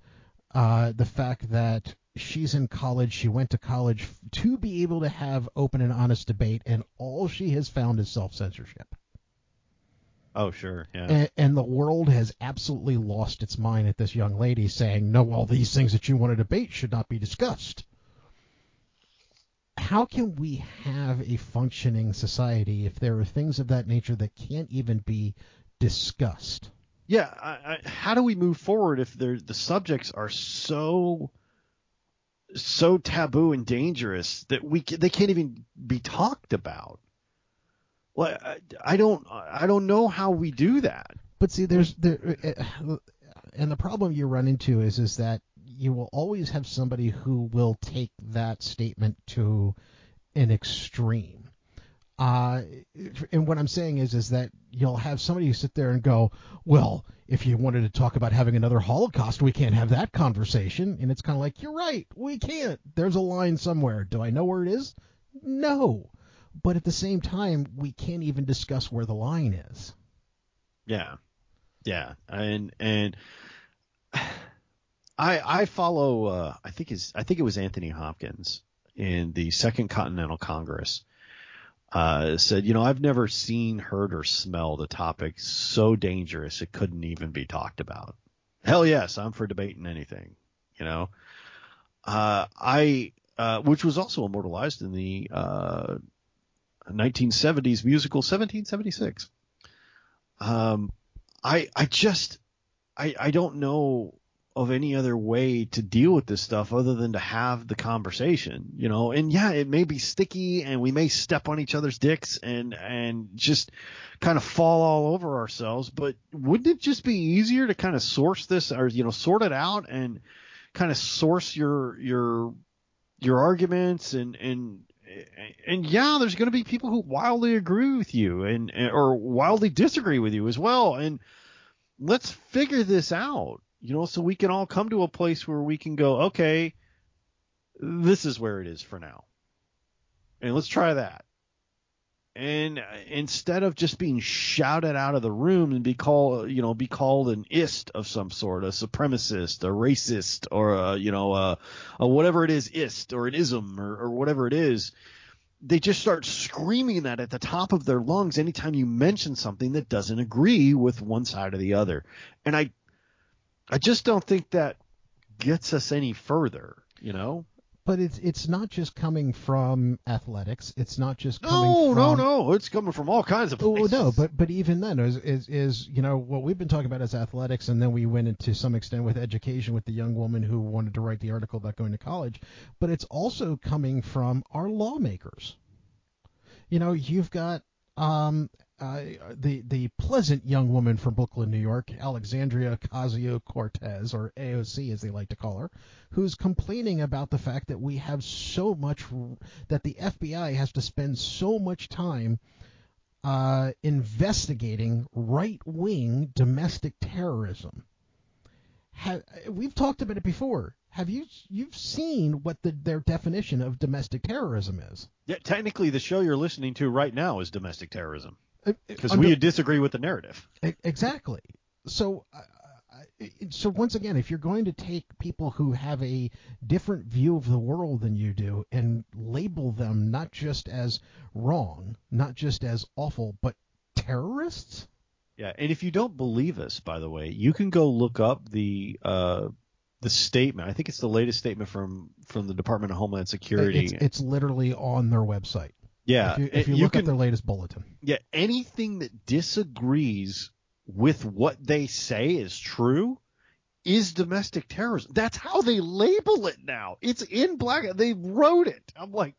uh, the fact that she's in college. She went to college to be able to have open and honest debate, and all she has found is self censorship. Oh, sure, yeah. And, and, the world has absolutely lost its mind at this young lady saying, no, all these things that you want to debate should not be discussed. How can we have a functioning society if there are things of that nature that can't even be discussed? Yeah, I, I, how do we move forward if the subjects are so so taboo and dangerous that we they can't even be talked about? Well, I, don't I don't know how we do that. But see, there's there, uh, and the problem you run into is is that you will always have somebody who will take that statement to an extreme. Uh, and what I'm saying is, is that you'll have somebody who sit there and go, well, if you wanted to talk about having another Holocaust, we can't have that conversation. And it's kind of like, you're right, we can't. There's a line somewhere. Do I know where it is? No but at the same time, we can't even discuss where the line is. Yeah, yeah, and and I I follow. Uh, I think is I think it was Anthony Hopkins in the Second Continental Congress. Uh, said, you know, I've never seen, heard, or smelled a topic so dangerous it couldn't even be talked about. Hell yes, I'm for debating anything. You know, uh, I uh, which was also immortalized in the uh, 1970s musical 1776. Um, I I just I I don't know of any other way to deal with this stuff other than to have the conversation, you know. And yeah, it may be sticky and we may step on each other's dicks and and just kind of fall all over ourselves, but wouldn't it just be easier to kind of source this or you know, sort it out and kind of source your your your arguments and and and yeah, there's going to be people who wildly agree with you and or wildly disagree with you as well. And let's figure this out, you know, so we can all come to a place where we can go, okay, this is where it is for now, and let's try that. And uh, instead of just being shouted out of the room and be called, you know, be called an ist of some sort, a supremacist, a racist, or a, you know, a, a whatever it is, ist or an ism or, or whatever it is, they just start screaming that at the top of their lungs anytime you mention something that doesn't agree with one side or the other. And I, I just don't think that gets us any further, you know? But it's it's not just coming from athletics. It's not just coming No, from no, no. It's coming from all kinds of Oh places. no, but but even then is, is is you know what we've been talking about is athletics, and then we went into some extent with education with the young woman who wanted to write the article about going to college, but it's also coming from our lawmakers. You know, you've got um uh, the the pleasant young woman from Brooklyn, New York, Alexandria Ocasio Cortez, or AOC as they like to call her, who's complaining about the fact that we have so much that the FBI has to spend so much time uh, investigating right wing domestic terrorism. Have, we've talked about it before. Have you you've seen what the, their definition of domestic terrorism is? Yeah, technically, the show you're listening to right now is domestic terrorism because we disagree with the narrative. Exactly. So, uh, so once again, if you're going to take people who have a different view of the world than you do and label them not just as wrong, not just as awful, but terrorists, Yeah, and if you don't believe us, by the way, you can go look up the uh, the statement. I think it's the latest statement from from the Department of Homeland Security. it's, it's literally on their website. Yeah, if you, if you look can, at their latest bulletin. yeah, anything that disagrees with what they say is true is domestic terrorism. That's how they label it now. It's in black. They wrote it. I'm like,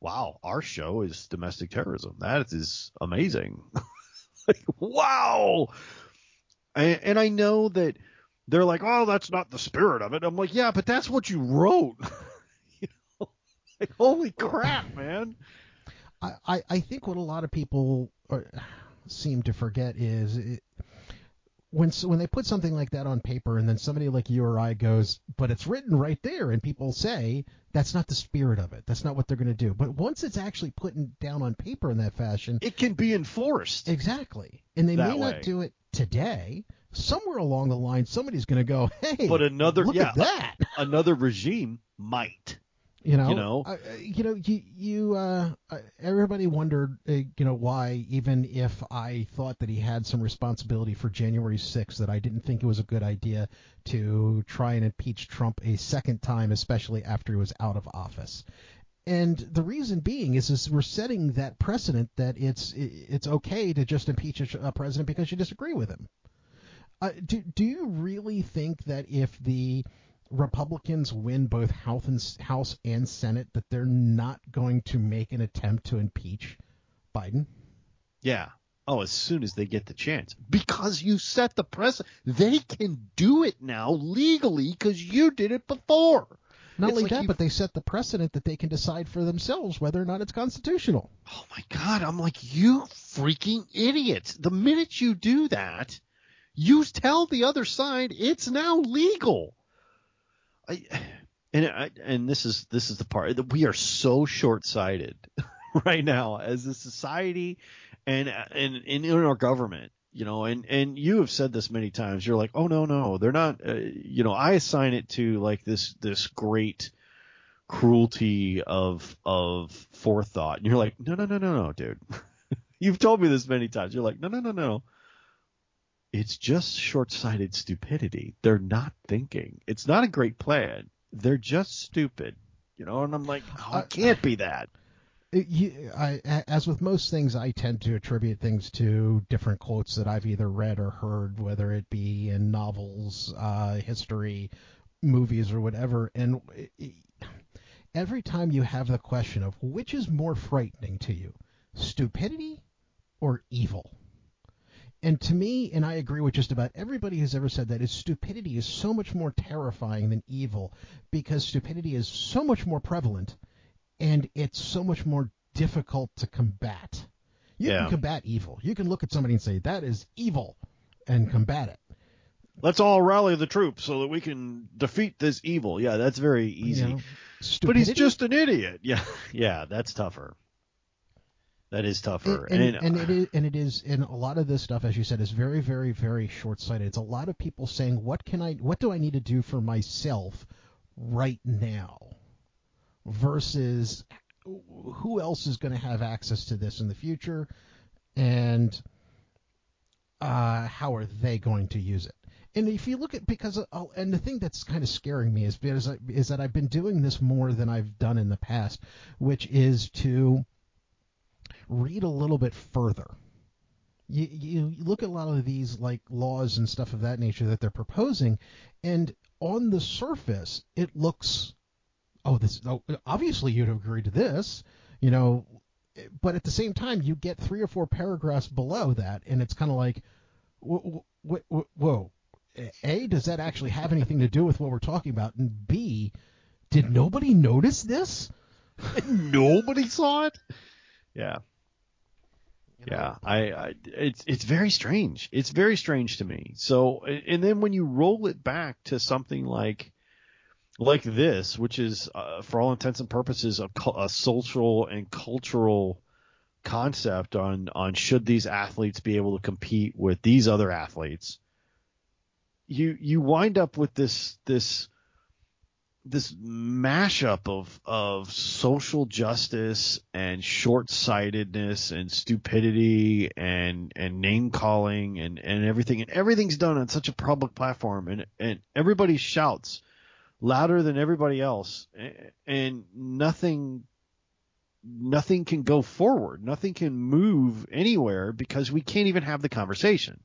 wow, our show is domestic terrorism. That is amazing. like, wow. And, and I know that they're like, oh, that's not the spirit of it. I'm like, yeah, but that's what you wrote. you know? Like, holy crap, man. I, I, I think what a lot of people are, seem to forget is it, when when they put something like that on paper and then somebody like you or I goes, but it's written right there, and people say that's not the spirit of it. That's not what they're going to do. But once it's actually put in, down on paper in that fashion, It can be enforced. exactly, and they may way. not do it today. Somewhere along the line, somebody's going to go, hey, But another- look yeah, at that. Another regime might. You know, You know? you know, you, you, uh, everybody wondered, uh, you know, why even if I thought that he had some responsibility for January 6th, that I didn't think it was a good idea to try and impeach Trump a second time, especially after he was out of office. And the reason being is, is we're setting that precedent that it's it's okay to just impeach a, a president because you disagree with him. Uh, do do you really think that if the Republicans win both House and, House and Senate, that they're not going to make an attempt to impeach Biden? Yeah. Oh, as soon as they get the chance. Because you set the precedent. They can do it now legally because you did it before. Not It's only like that, you- but they set the precedent that they can decide for themselves whether or not it's constitutional. Oh my God. I'm like, you freaking idiots. The minute you do that, you tell the other side it's now legal. I, and I, and this is this is the part that we are so short-sighted right now as a society and and, and in our government you know and and you have said this many times. You're like oh no no they're not uh, you know i assign it to like this this great cruelty of of forethought. And you're like no no no no no dude. You've told me this many times. You're like no no no no it's just short-sighted stupidity they're not thinking it's not a great plan they're just stupid you know and i'm like oh, it can't be that It- you, I, as with most things, I tend to attribute things to different quotes that I've either read or heard, whether it be in novels, uh, history, movies, or whatever. And every time you have the question of which is more frightening to you, stupidity or evil? And to me, and I agree with just about everybody who's ever said that, is stupidity is so much more terrifying than evil because stupidity is so much more prevalent and it's so much more difficult to combat. You Yeah. can combat evil. You can look at somebody and say that is evil and combat it. let's all rally the troops so that we can defeat this evil yeah that's very you easy know? but he's just an idiot yeah yeah that's tougher That is tougher. and, and, and, and it is and it is and a lot of this stuff as you said is very very very short-sighted. It's a lot of people saying what can i what do i need to do for myself right now? Versus who else is going to have access to this in the future? And uh, how are they going to use it? And if you look at because uh, and the thing that's kind of scaring me is because I, is that I've been doing this more than I've done in the past which is to read a little bit further. You, you look at a lot of these like laws and stuff of that nature that they're proposing, and on the surface it looks, oh, this oh, obviously you'd agree to this, you know, but at the same time you get three or four paragraphs below that, and it's kind of like, whoa, whoa, whoa, a, does that actually have anything to do with what we're talking about, and B, did nobody notice this? nobody saw it. Yeah. Know? Yeah, I, I, it's it's very strange. It's very strange to me. So, and then when you roll it back to something like like this, which is uh, for all intents and purposes a, a social and cultural concept on on should these athletes be able to compete with these other athletes, you you wind up with this this this mashup of of social justice and short-sightedness and stupidity and and name calling and and everything and everything's done on such a public platform and and everybody shouts louder than everybody else and nothing nothing can go forward. Nothing can move anywhere because we can't even have the conversation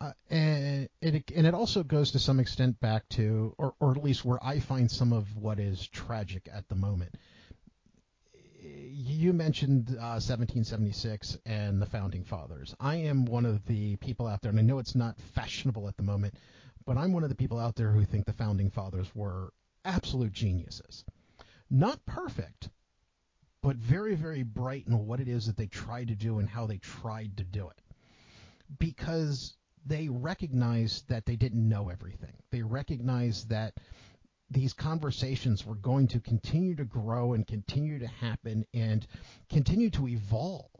uh, and it and it also goes to some extent back to, or or at least where I find some of what is tragic at the moment. You mentioned uh, 1776 and the founding fathers. I am one of the people out there, and I know it's not fashionable at the moment, but I'm one of the people out there who think the founding fathers were absolute geniuses. Not perfect, but very, very bright in what it is that they tried to do and how they tried to do it. Because they recognized that they didn't know everything. They recognized that these conversations were going to continue to grow and continue to happen and continue to evolve.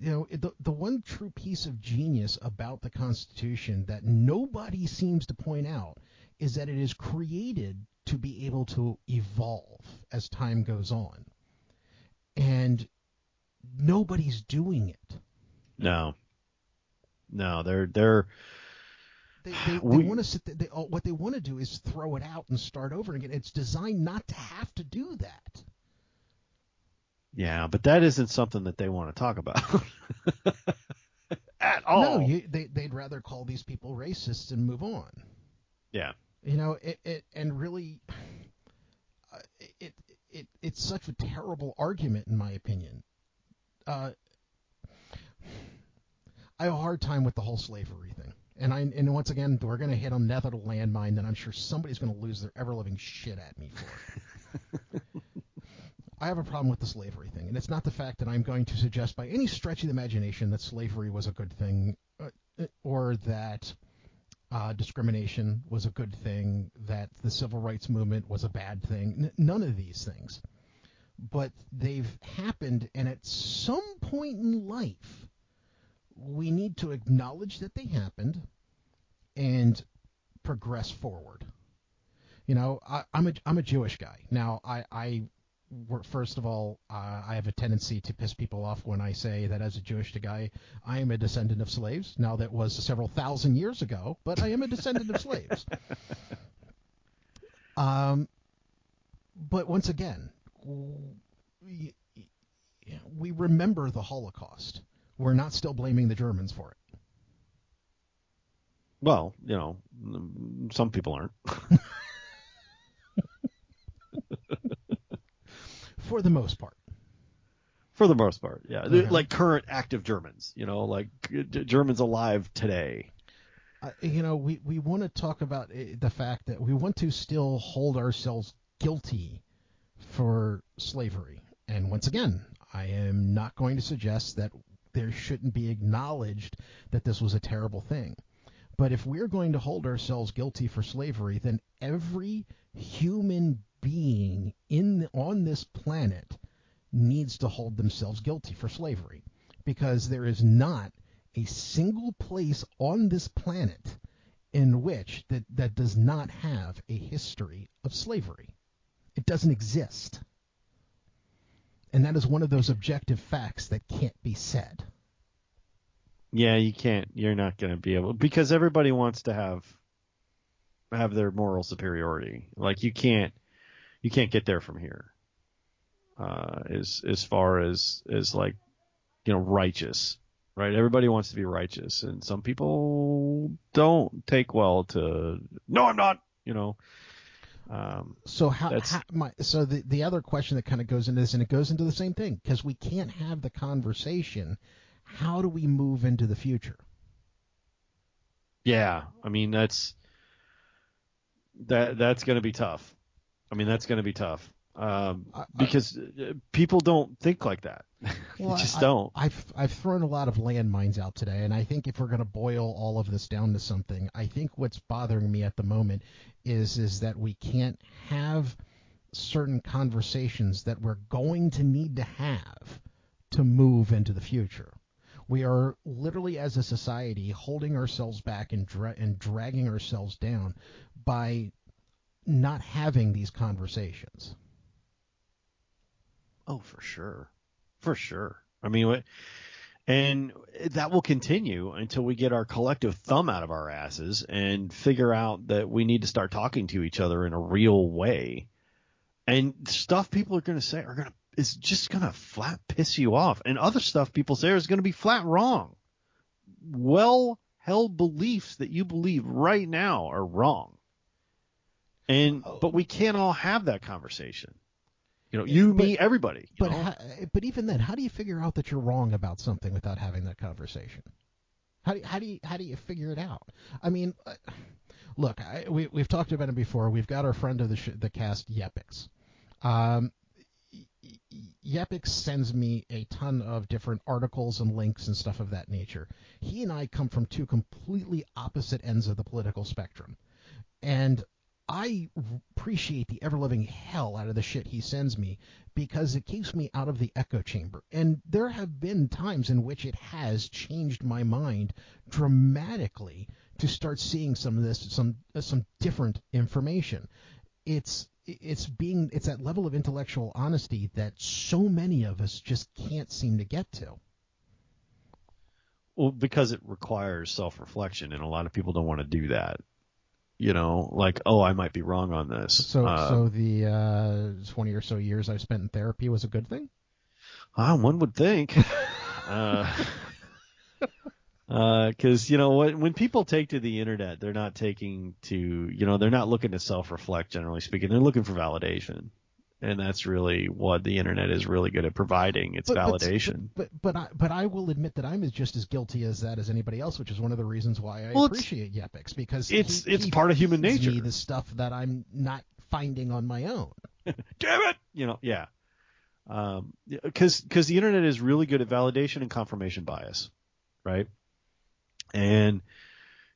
You know, the, the one true piece of genius about the Constitution that nobody seems to point out is that it is created to be able to evolve as time goes on. And nobody's doing it. No. No, they're they're they, they, they we, want to sit. They, what they want to do is throw it out and start over again. It's designed not to have to do that. Yeah, but that isn't something that they want to talk about at all. No, you, they they'd rather call these people racists and move on. Yeah. You know, it, it and really, uh, it it it's such a terrible argument in my opinion. Uh, I have a hard time with the whole slavery thing. And I and once again we're going to hit another landmine that I'm sure somebody's going to lose their ever living shit at me for. I have a problem with the slavery thing, and it's not the fact that I'm going to suggest by any stretch of the imagination that slavery was a good thing, uh, or that uh, discrimination was a good thing, that the civil rights movement was a bad thing. N- none of these things, but they've happened, and at some point in life, we need to acknowledge that they happened and progress forward. You know, I, am a I'm a Jewish guy. Now, I I first of all, uh, I have a tendency to piss people off when I say that as a Jewish guy, I am a descendant of slaves. Now that was several thousand years ago, but I am a descendant of slaves. Um, but once again, we, we remember the Holocaust we're not still blaming the Germans for it. Well, you know, some people aren't. for the most part. For the most part, yeah. Okay. Like current active Germans, you know, like Germans alive today. Uh, you know, we, we want to talk about eh, the fact that we want to still hold ourselves guilty for slavery. And once again, I am not going to suggest that there shouldn't be acknowledged that this was a terrible thing. But if we're going to hold ourselves guilty for slavery, then every human being in on this planet needs to hold themselves guilty for slavery because there is not a single place on this planet in which that, that does not have a history of slavery. It doesn't exist. And that is one of those objective facts that can't be said. Yeah, you can't. You're not going to be able because everybody wants to have have their moral superiority. Like you can't you can't get there from here. Uh, as as far as as like you know righteous, right? Everybody wants to be righteous, and some people don't take well to no, I'm not. You know. Um, so how, how my, so the the other question that kind of goes into this and it goes into the same thing because we can't have the conversation. How do we move into the future? Yeah, I mean that's that that's going to be tough. I mean that's going to be tough um, I- I- because uh, people don't think like that. Well, they just I- don't. I've I've thrown a lot of landmines out today, and I think if we're going to boil all of this down to something, I think what's bothering me at the moment is is that we can't have certain conversations that we're going to need to have to move into the future. We are literally, as a society, holding ourselves back and dra- and dragging ourselves down by not having these conversations. Oh, for sure, for sure. I mean, what- and that will continue until we get our collective thumb out of our asses and figure out that we need to start talking to each other in a real way. And stuff people are going to say are going to is just going to flat piss you off, and other stuff people say is going to be flat wrong. Well held beliefs that you believe right now are wrong. And oh. but we can't all have that conversation. You know, you, But- me, everybody. you But how, but even then, how do you figure out that you're wrong about something without having that conversation? How do how do you how do you figure it out? I mean, uh, look, I, we we've talked about it before. We've got our friend of the sh- the cast, Yepix. Um, Yepix sends me a ton of different articles and links and stuff of that nature. He and I come from two completely opposite ends of the political spectrum, and I appreciate the ever living hell out of the shit he sends me because it keeps me out of the echo chamber. And there have been times in which it has changed my mind dramatically to start seeing some of this, some uh, some different information. It's it's being it's that level of intellectual honesty that so many of us just can't seem to get to. Well, because it requires self-reflection, and a lot of people don't want to do that. You know, like, oh, I might be wrong on this. So Uh, so the uh, 20 or so years I've spent in therapy was a good thing. ah, one would think. uh, because you know what, when people take to the internet, they're not taking to, you know, they're not looking to self-reflect. Generally speaking, they're looking for validation, and that's really what the internet is really good at providing. It's But- validation. But, but but I but I will admit that I'm just as guilty as that as anybody else, which is one of the reasons why I Well, appreciate Yepix because it's- he- it's he part of human me nature. the stuff that I'm not finding on my own. damn it you know yeah um because because the internet is really good at validation and confirmation bias right and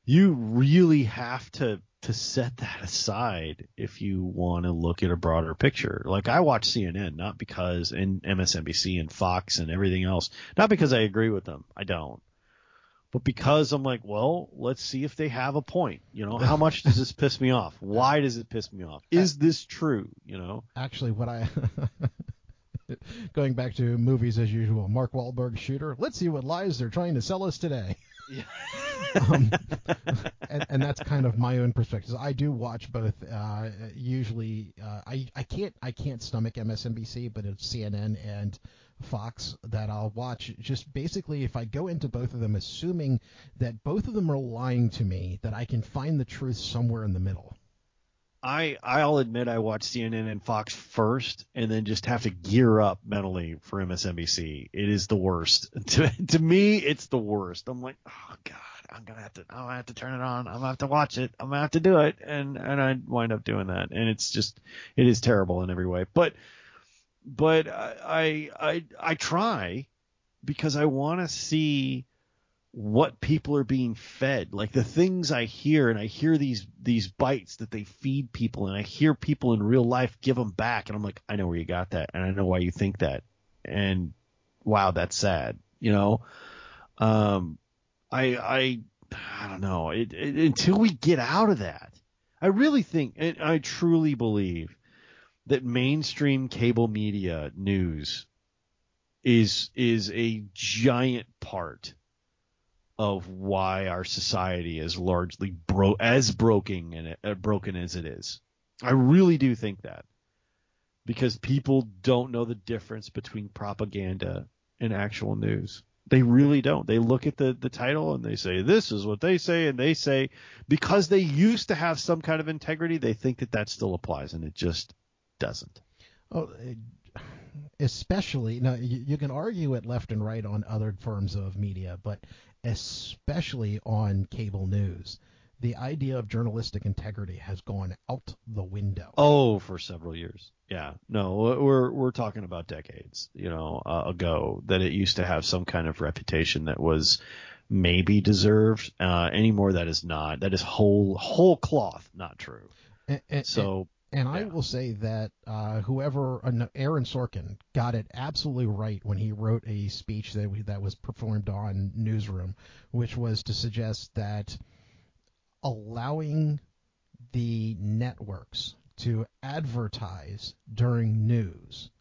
you really have to to set that aside if you want to look at a broader picture like i watch cnn not because and msnbc and fox and everything else not because i agree with them i don't but because I'm like, well, let's see if they have a point. You know, how much does this piss me off? Why does it piss me off? Is this true? You know, Actually, what I going back to movies as usual, Mark Wahlberg shooter. Let's see what lies they're trying to sell us today. Yeah. um, and, and that's kind of my own perspective. I do watch both. Uh, usually, uh, I I can't I can't stomach MSNBC, but it's CNN and Fox that I'll watch. Just basically, if I go into both of them, assuming that both of them are lying to me, that I can find the truth somewhere in the middle. I I'll admit I watch CNN and Fox first, and then just have to gear up mentally for MSNBC. It is the worst. To to me, it's the worst. I'm like, oh god, I'm gonna have to I'm gonna have to turn it on. I'm gonna have to watch it. I'm gonna have to do it, and and I wind up doing that, and it's just it is terrible in every way. But but I I I, I try because I want to see what people are being fed like the things i hear and i hear these these bites that they feed people and i hear people in real life give them back and i'm like i know where you got that and i know why you think that and wow, that's sad. You know, um, I I I don't know. It, it, until we get out of that, I really think, and I truly believe that mainstream cable media news is is a giant part of why our society is largely bro as broken and uh, broken as it is. I really do think that because people don't know the difference between propaganda and actual news. They really don't. They look at the, the title and they say, this is what they say. And they say, because they used to have some kind of integrity, they think that that still applies. And it just doesn't. Oh, especially now you, you, can argue it left and right on other forms of media, but especially on cable news, the idea of journalistic integrity has gone out the window. Oh, for several years. Yeah. No, we're we're talking about decades, you know, uh, ago that it used to have some kind of reputation that was maybe deserved. Uh, anymore, that is not. That is whole whole cloth not true. And, and, so and I will say that uh, whoever uh, Aaron Sorkin got it absolutely right when he wrote a speech that we, that was performed on Newsroom, which was to suggest that allowing the networks to advertise during news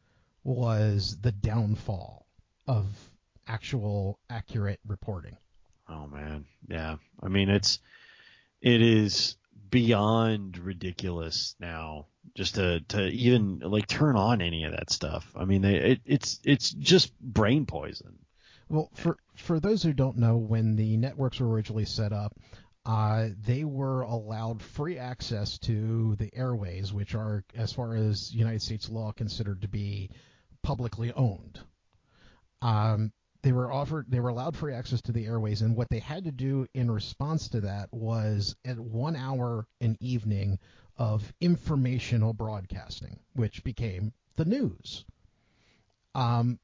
was the downfall of actual accurate reporting. Oh man, yeah. I mean, it's it is beyond ridiculous now just to to even like turn on any of that stuff. I mean, they, it, it's it's just brain poison. Well, for for those who don't know, when the networks were originally set up, uh, they were allowed free access to the airways, which are, as far as United States law, considered to be publicly owned. Um, they were offered they were allowed free access to the airways and what they had to do in response to that was at one hour an evening of informational broadcasting which became the news. Um,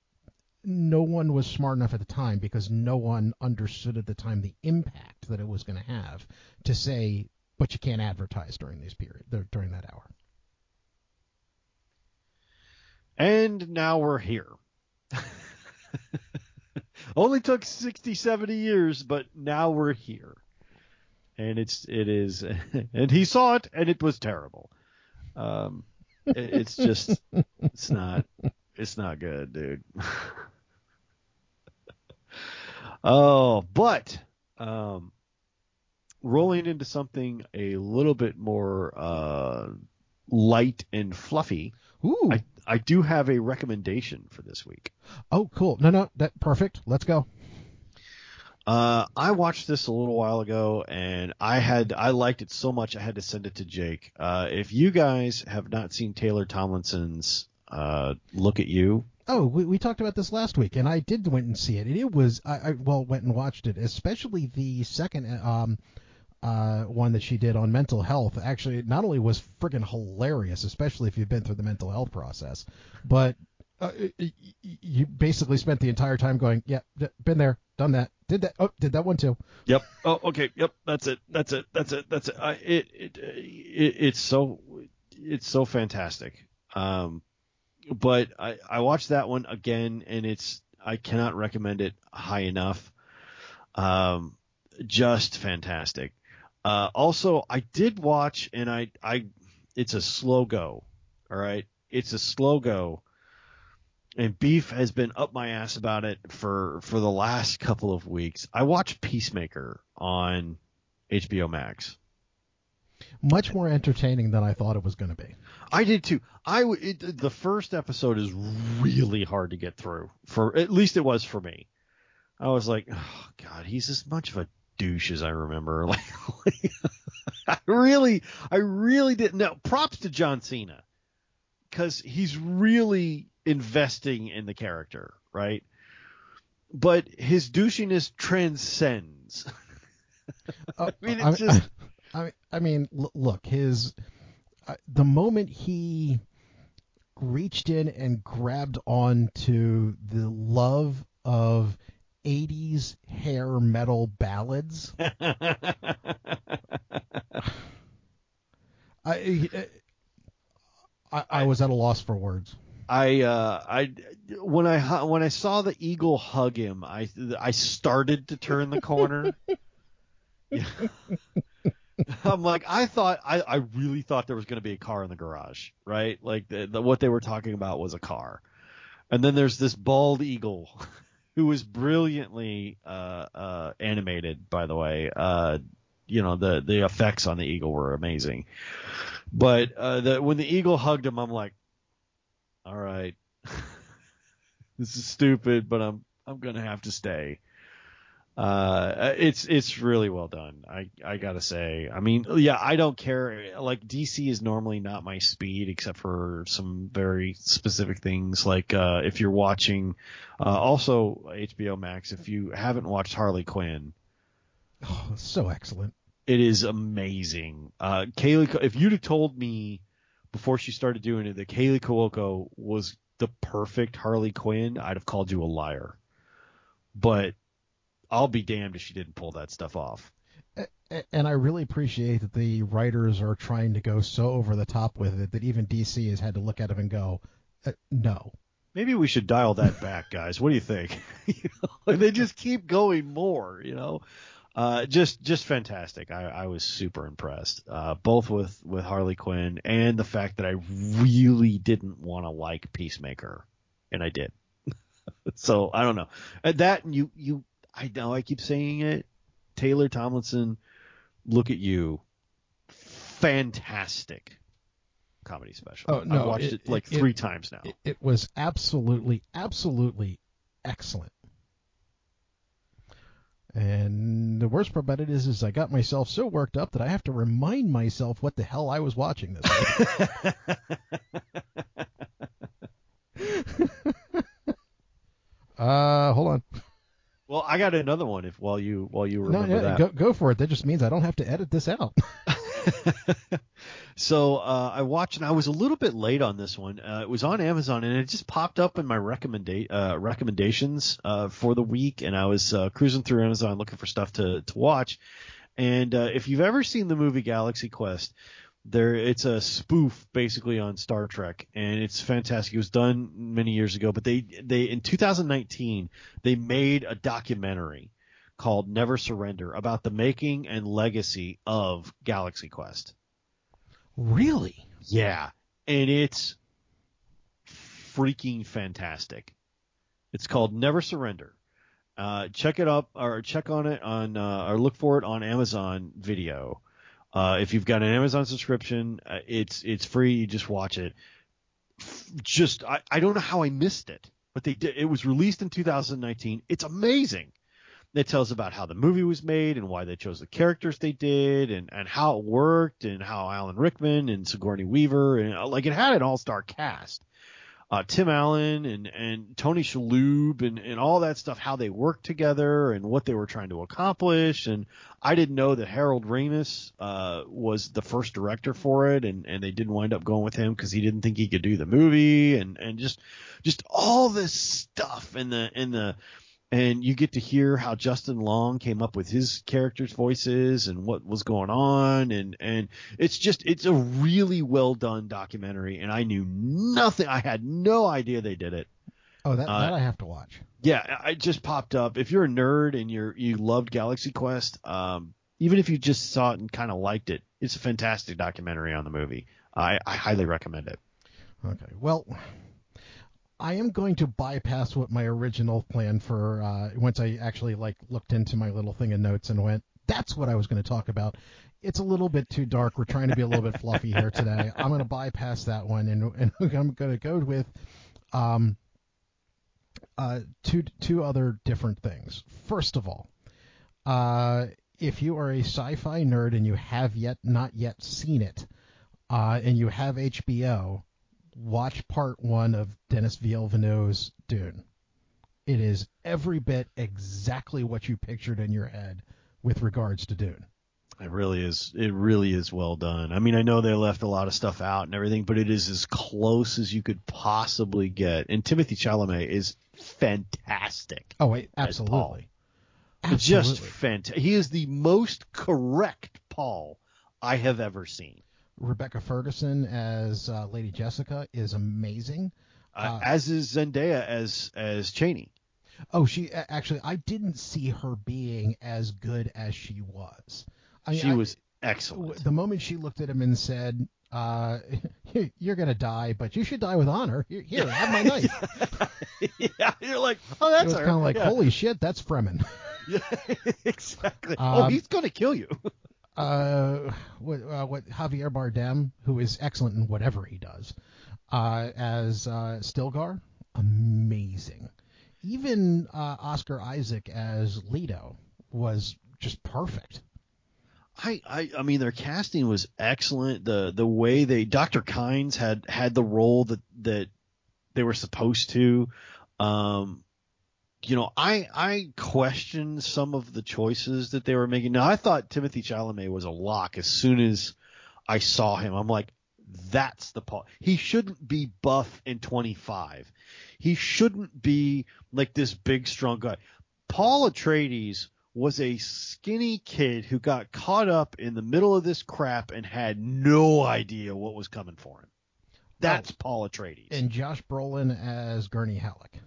no one was smart enough at the time because no one understood at the time the impact that it was going to have to say but you can't advertise during these period during that hour. And now we're here Only took 60, 70 years, but now we're here. And it's it is and he saw it and it was terrible. Um it, it's just it's not it's not good, dude. oh, but um rolling into something a little bit more uh light and fluffy. Ooh. I, I do have a recommendation for this week. Oh, cool. No, no, that perfect. Let's go. Uh, I watched this a little while ago, and I had I liked it so much I had to send it to Jake. Uh, if you guys have not seen Taylor Tomlinson's uh, "Look at You," oh, we, we talked about this last week, and I did went and see it, and it was I, I well went and watched it, especially the second um uh, one that she did on mental health actually not only was friggin' hilarious, especially if you've been through the mental health process, but uh, you basically spent the entire time going, yeah, been there, done that, did that, oh, did that one too. Yep. Oh, okay. Yep. That's it. That's it. That's it. That's it. I, it, it, it it's so, it's so fantastic. Um, but I, I watched that one again, and it's I cannot recommend it high enough. Um, just fantastic. Uh, also, I did watch, and I, I, it's a slow go. All right, it's a slow go, and Beef has been up my ass about it for for the last couple of weeks. I watched Peacemaker on HBO Max. Much more entertaining than I thought it was going to be. I did too. I it, the first episode is really hard to get through. For at least it was for me. I was like, oh god, he's as much of a douche as I remember. Like, I really, I really didn't know. Props to John Cena because he's really investing in the character, right? But his douchiness transcends. I mean, it's I, just. I, I mean, look, his uh, the moment he reached in and grabbed on to the love of 80s hair metal ballads. I, I, I was at a loss for words. I uh I when I when I saw the eagle hug him, I I started to turn the corner. Yeah. I'm like I thought I I really thought there was going to be a car in the garage, right? Like the, the what they were talking about was a car. And then there's this bald eagle who was brilliantly uh uh animated by the way. Uh you know the the effects on the eagle were amazing. But uh the when the eagle hugged him I'm like all right. this is stupid, but I'm I'm gonna have to stay. Uh, it's it's really well done. I I gotta say. I mean, yeah, I don't care. Like DC is normally not my speed, except for some very specific things. Like uh, if you're watching, uh, also HBO Max. If you haven't watched Harley Quinn, Oh, so excellent. it is amazing. Uh, Kaley, if you'd have told me before she started doing it that Kaley Cuoco was the perfect Harley Quinn, I'd have called you a liar. But I'll be damned if she didn't pull that stuff off. And I really appreciate that the writers are trying to go so over the top with it that even DC has had to look at it and go, uh, no. Maybe we should dial that back, guys. What do you think? you know, they just keep going more, you know. Uh, just just fantastic. I, I was super impressed, uh, both with with Harley Quinn and the fact that I really didn't want to like Peacemaker, and I did. so I don't know Uh, that you you I know I keep saying it. Taylor Tomlinson, look at you, fantastic comedy special. Oh, no, I watched it- it, like it- three times now. It, it was absolutely, absolutely excellent. And the worst part about it is, is I got myself so worked up that I have to remind myself what the hell I was watching this. uh, hold on. Well, I got another one. If while you while you No, remember yeah, that. go go for it. That just means I don't have to edit this out. so uh, I watched, and I was a little bit late on this one. Uh, it was on Amazon, and it just popped up in my recommenda- uh, recommendations uh, for the week. And I was uh, cruising through Amazon looking for stuff to to watch. And uh, if you've ever seen the movie Galaxy Quest, there it's a spoof basically on Star Trek, and it's fantastic. It was done many years ago, but they they in 2019 they made a documentary called Never Surrender about the making and legacy of Galaxy Quest. really? Yeah, and it's freaking fantastic. It's called Never Surrender. Uh, check it up or check on it on uh, or look for it on Amazon Video. Uh, if you've got an Amazon subscription, uh, it's it's free. You just watch it. Just I, I don't know how I missed it, but they did. It was released in 2019. It's amazing. It tells about how the movie was made and why they chose the characters they did and, and how it worked and how Alan Rickman and Sigourney Weaver and uh, like it had an all star cast. Uh, Tim Allen and, and Tony Shalhoub and, and all that stuff, how they worked together and what they were trying to accomplish. And I didn't know that Harold Ramis uh, was the first director for it, and, and they didn't wind up going with him because he didn't think he could do the movie, and, and just just all this stuff in the in the and you get to hear how Justin Long came up with his characters' voices and what was going on, and and it's just it's a really well done documentary, and I knew nothing. I had no idea they did it. Oh, that, Uh, that I have to watch. Yeah, I just popped up. If you're a nerd and you're you loved Galaxy Quest, um, even if you just saw it and kind of liked it, it's a fantastic documentary on the movie. I, I highly recommend it. Okay. Well, I am going to bypass what my original plan for uh, once I actually like looked into my little thing of notes and went, that's what I was going to talk about. It's a little bit too dark. We're trying to be a little bit fluffy here today. I'm going to bypass that one and, and I'm going to go with um, uh, two two other different things. First of all, uh, if you are a sci-fi nerd and you have yet not yet seen it, uh, and you have HBO, watch part one of Denis Villeneuve's Dune. It is every bit exactly what you pictured in your head with regards to Dune. It really is. It really is well done. I mean, I know they left a lot of stuff out and everything, but it is as close as you could possibly get. And Timothée Chalamet is fantastic. Oh wait, As absolutely. Just fantastic. He is the most correct Paul I have ever seen. Rebecca Ferguson as uh, Lady Jessica is amazing. Uh, Uh, as is Zendaya as as Chani. Oh, she actually, I didn't see her being as good as she was. I she I- was excellent. the moment she looked at him and said, uh, "You're gonna die, but you should die with honor. Here, here have my knife." yeah, you're like, oh, that's kind of like, yeah. "Holy shit, that's Fremen." Yeah, exactly. oh, Um, he's gonna kill you. Uh, what, uh, what Javier Bardem, who is excellent in whatever he does, uh, as uh, Stilgar, amazing. Even uh, Oscar Isaac as Leto was just perfect. I, I I mean their casting was excellent. The the way they Dr. Kynes had had the role that that they were supposed to. Um you know, I I questioned some of the choices that they were making. Now I thought Timothée Chalamet was a lock as soon as I saw him. I'm like, that's the Paul. He shouldn't be buff in 25. He shouldn't be like this big strong guy. Paul Atreides was a skinny kid who got caught up in the middle of this crap and had no idea what was coming for him. That's oh. Paul Atreides. And Josh Brolin as Gurney Halleck.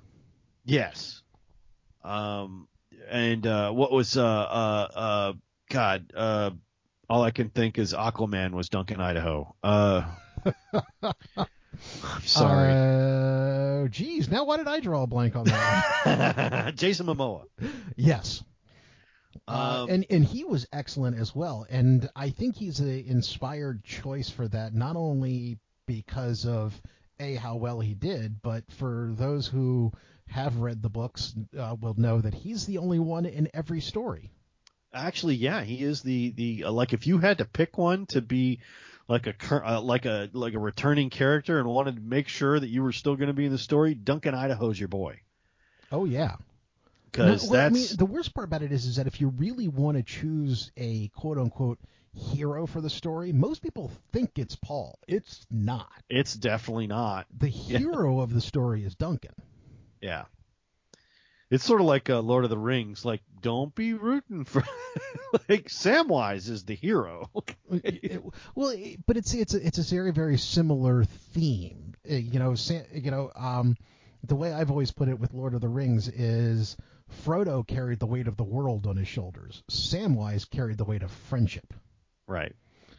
yes. Um, and uh, what was uh uh uh God uh all I can think is Aquaman was Duncan Idaho. Uh, I'm sorry. Uh, geez, now why did I draw a blank on that? Jason Momoa. yes. Um, and and he was excellent as well, and I think he's an inspired choice for that. Not only because of a how well he did, but for those who have read the books, uh, will know that he's the only one in every story. Actually, yeah, he is the the uh, like if you had to pick one to be like a uh, like a like a returning character and wanted to make sure that you were still going to be in the story, Duncan Idaho's your boy Oh yeah. because No, well, I that's mean, the worst part about it is, is that if you really want to choose a quote unquote hero for the story, most people think it's Paul. It's not. it's definitely not. The hero of the story is Duncan. Yeah. It's sort of like uh, Lord of the Rings. Like, don't be rooting for. like, Samwise is the hero. Well, but it's it's a, it's a very very similar theme. Uh, You know, Sa- you know, um, the way I've always put it with Lord of the Rings is Frodo carried the weight of the world on his shoulders. Samwise carried the weight of friendship. right.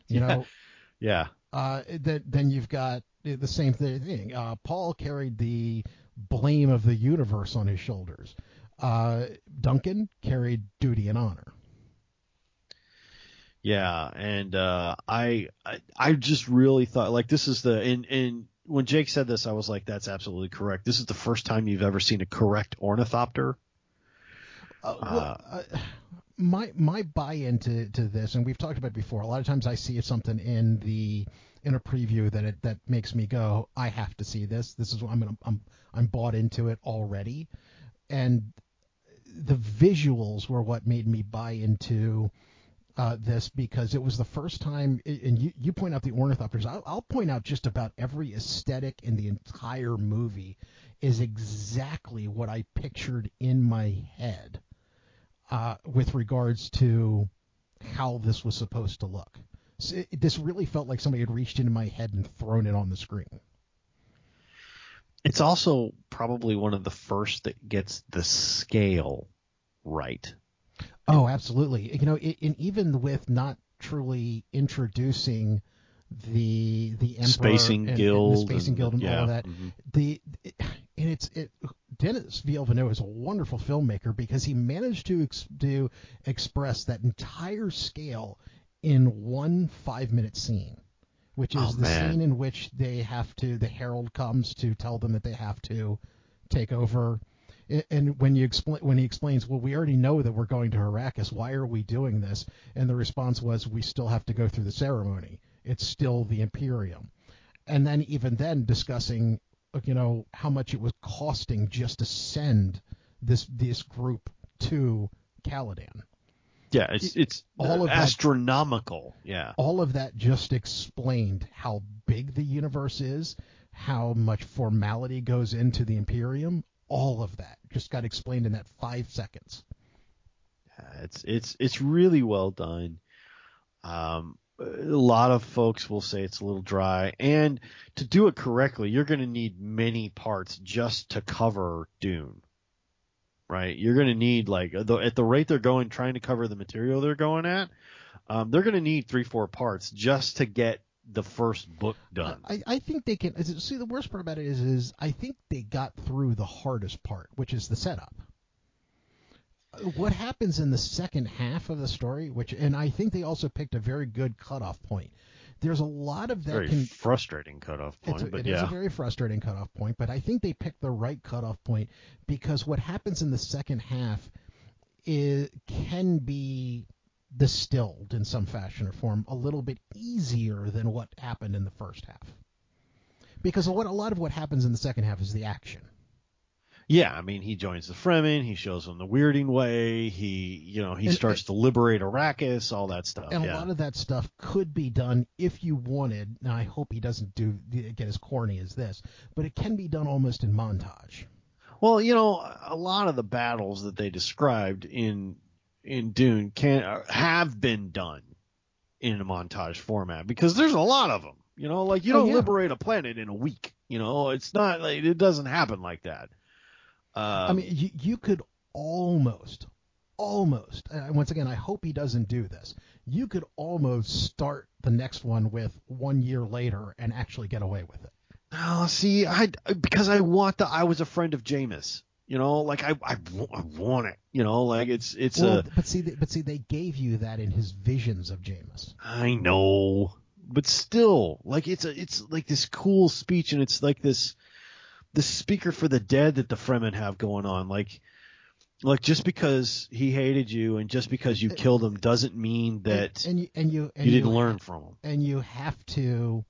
You Yeah. know, Yeah. uh, then then you've got the same thing. Uh, Paul carried the blame of the universe on his shoulders. Uh, Duncan carried duty and honor. Yeah, and uh, I, I I just really thought like this is the and and when Jake said this, I was like, that's absolutely correct. This is the first time you've ever seen a correct ornithopter. Uh, well, uh, my my buy-in to, to this, and we've talked about it before. A lot of times I see something in the in a preview that it that makes me go, I have to see this. This is what I'm gonna I'm I'm bought into it already, and the visuals were what made me buy into uh, this because it was the first time. And you you point out the ornithopters. I'll, I'll point out just about every aesthetic in the entire movie is exactly what I pictured in my head uh, with regards to how this was supposed to look. So it, this really felt like somebody had reached into my head and thrown it on the screen. It's also probably one of the first that gets the scale right. Oh, absolutely. You know, it, and even with not truly introducing the the Emperor Spacing and, Guild and the Spacing and- Guild and yeah, all of that, mhm. the it, and it's it Denis Villeneuve is a wonderful filmmaker because he managed to ex, to express that entire scale in one five minute scene, which is Oh, the man. scene in which they have to the herald comes to tell them that they have to take over. And when you explain when he explains, well, we already know that we're going to Arrakis. Why are we doing this? And the response was, we still have to go through the ceremony. It's still the Imperium and then even then discussing you know how much it was costing just to send this this group to Caladan. Yeah, it's it's all of that- astronomical. Yeah. All of that just explained how big the universe is, how much formality goes into the Imperium. All of that just got explained in that five seconds. Yeah, It's it's it's really well done. Um, a lot of folks will say it's a little dry, and to do it correctly, you're going to need many parts just to cover Dune. Right? You're going to need like at the rate they're going, trying to cover the material they're going at. Um, they're going to need three, four parts just to get the first book done. I, I think they can. See, the worst part about it is, is I think they got through the hardest part, which is the setup. What happens in the second half of the story, which, and I think they also picked a very good cutoff point. There's a lot of that. Very can, frustrating cutoff point, a, but it yeah, is a very frustrating cutoff point. But I think they picked the right cutoff point because what happens in the second half is can be distilled in some fashion or form a little bit easier than what happened in the first half. Because what a lot of what happens in the second half is the action. Yeah, I mean, he joins the Fremen. He shows them the weirding way. He, you know, he and, starts to liberate Arrakis, all that stuff. And yeah. a lot of that stuff could be done if you wanted. Now, I hope he doesn't do get as corny as this, but it can be done almost in montage. Well, you know, a lot of the battles that they described in in Dune can uh, have been done in a montage format because there's a lot of them. You know, like you oh, don't oh, yeah. liberate a planet in a week. You know, it's not like it doesn't happen like that. Um, I mean, you, you could almost, almost. Uh, once again, I hope he doesn't do this. You could almost start the next one with one year later and actually get away with it. Oh, see, I because I want the. I was a friend of Jamis. You know, like I, I, I want it. You know, like it's it's well, a. But see, but see, they gave you that in his visions of Jamis. I know, but still, like it's a, it's like this cool speech, and it's like this, this speaker for the dead that the Fremen have going on. Like, like just because he hated you and just because you uh, killed him doesn't mean that and, and you and you, and you didn't you, learn from him. And you have to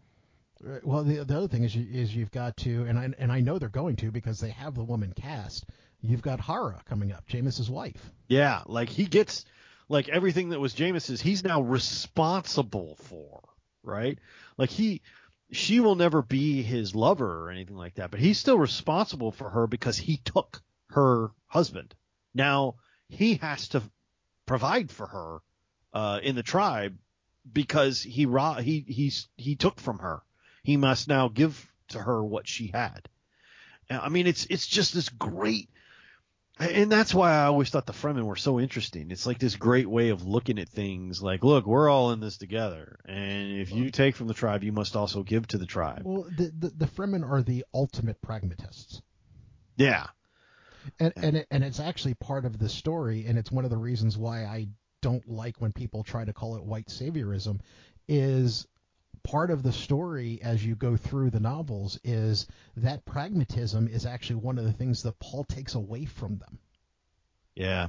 well, the, the other thing is, you, is you've got to, and I, and I know they're going to because they have the woman cast. You've got Harah coming up, Jamis's wife. Yeah, like he gets like everything that was Jamis's, he's now responsible for, right? Like he, she will never be his lover or anything like that, but he's still responsible for her because he took her husband. Now he has to provide for her uh, in the tribe because he he he's he took from her he must now give to her what she had. I mean, it's it's just this great, and that's why I always thought the Fremen were so interesting. It's like this great way of looking at things. Like, look, we're all in this together, and if you take from the tribe, you must also give to the tribe. Well, the the, the Fremen are the ultimate pragmatists. Yeah, and and it, and it's actually part of the story, and it's one of the reasons why I don't like when people try to call it white saviorism, is part of the story as you go through the novels is that pragmatism is actually one of the things that Paul takes away from them. Yeah.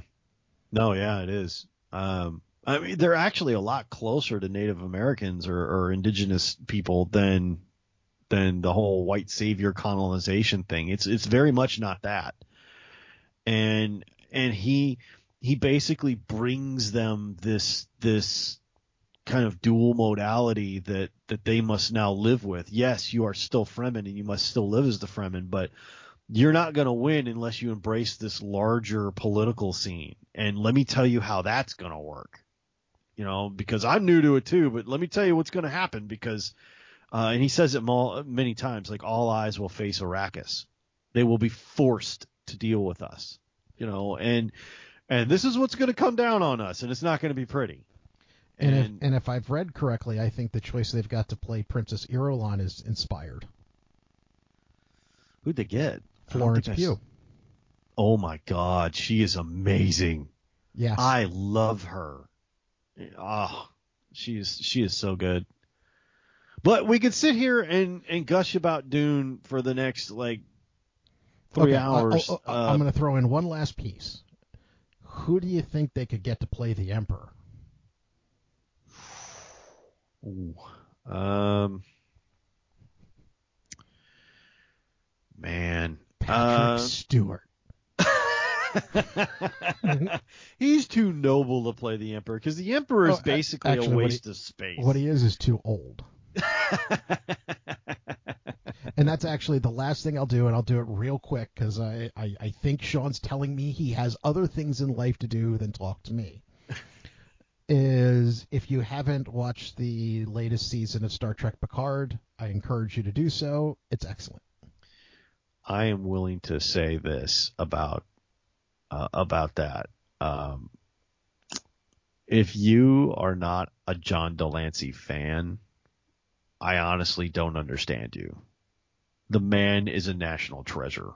No, yeah, it is. Um, I mean, they're actually a lot closer to Native Americans or, or indigenous people than than the whole white savior colonization thing. It's it's very much not that. And and he he basically brings them this this kind of dual modality that that they must now live with. Yes, you are still Fremen and you must still live as the Fremen, but you're not going to win unless you embrace this larger political scene. And let me tell you how that's going to work. You know, because I'm new to it too, but let me tell you what's going to happen because, uh, and he says it many times, like all eyes will face Arrakis. They will be forced to deal with us, you know, and, and this is what's going to come down on us and it's not going to be pretty. And, and, if, and if I've read correctly, I think the choice they've got to play Princess Irulan is inspired. Who'd they get? Florence Pugh. Oh my God, she is amazing. Yeah, I love her. Oh, she is she is so good. But we could sit here and and gush about Dune for the next like three okay, hours. uh, I'm going to throw in one last piece. Who do you think they could get to play the Emperor? Ooh. Um. Man. Patrick uh, Stewart. He's too noble to play the Emperor because the Emperor is oh, basically actually, a waste he, of space. What he is is too old. and that's actually the last thing I'll do, and I'll do it real quick because I, I, I think Sean's telling me he has other things in life to do than talk to me is if you haven't watched the latest season of Star Trek Picard, I encourage you to do so. It's excellent. I am willing to say this about uh, about that. Um, if you are not a John de Lancie fan, I honestly don't understand you. The man is a national treasure.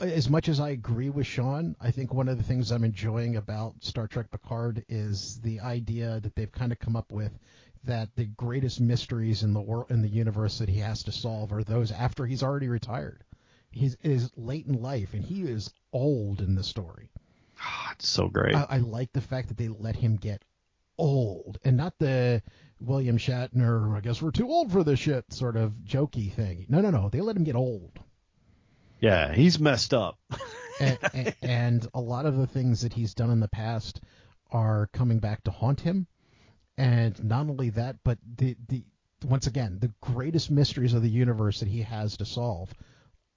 As much as I agree with Sean, I think one of the things I'm enjoying about Star Trek Picard is the idea that they've kind of come up with that the greatest mysteries in the world in the universe that he has to solve are those after he's already retired. He's is late in life and he is old in the story. Oh, it's so great. I, I like the fact that they let him get old and not the William Shatner, I guess we're too old for this shit sort of jokey thing. No, no, no. They let him get old. Yeah, he's messed up. and, and, and, a lot of the things that he's done in the past are coming back to haunt him. And not only that, but the the once again, the greatest mysteries of the universe that he has to solve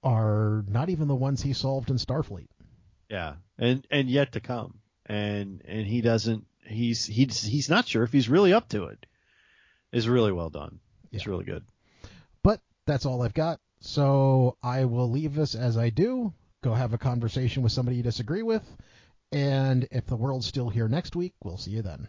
are not even the ones he solved in Starfleet. Yeah, and and yet to come. And and he doesn't. He's he's he's not sure if he's really up to it. It's really well done. It's yeah. really good. But that's all I've got. So I will leave this as I do. Go have a conversation with somebody you disagree with. And if the world's still here next week, we'll see you then.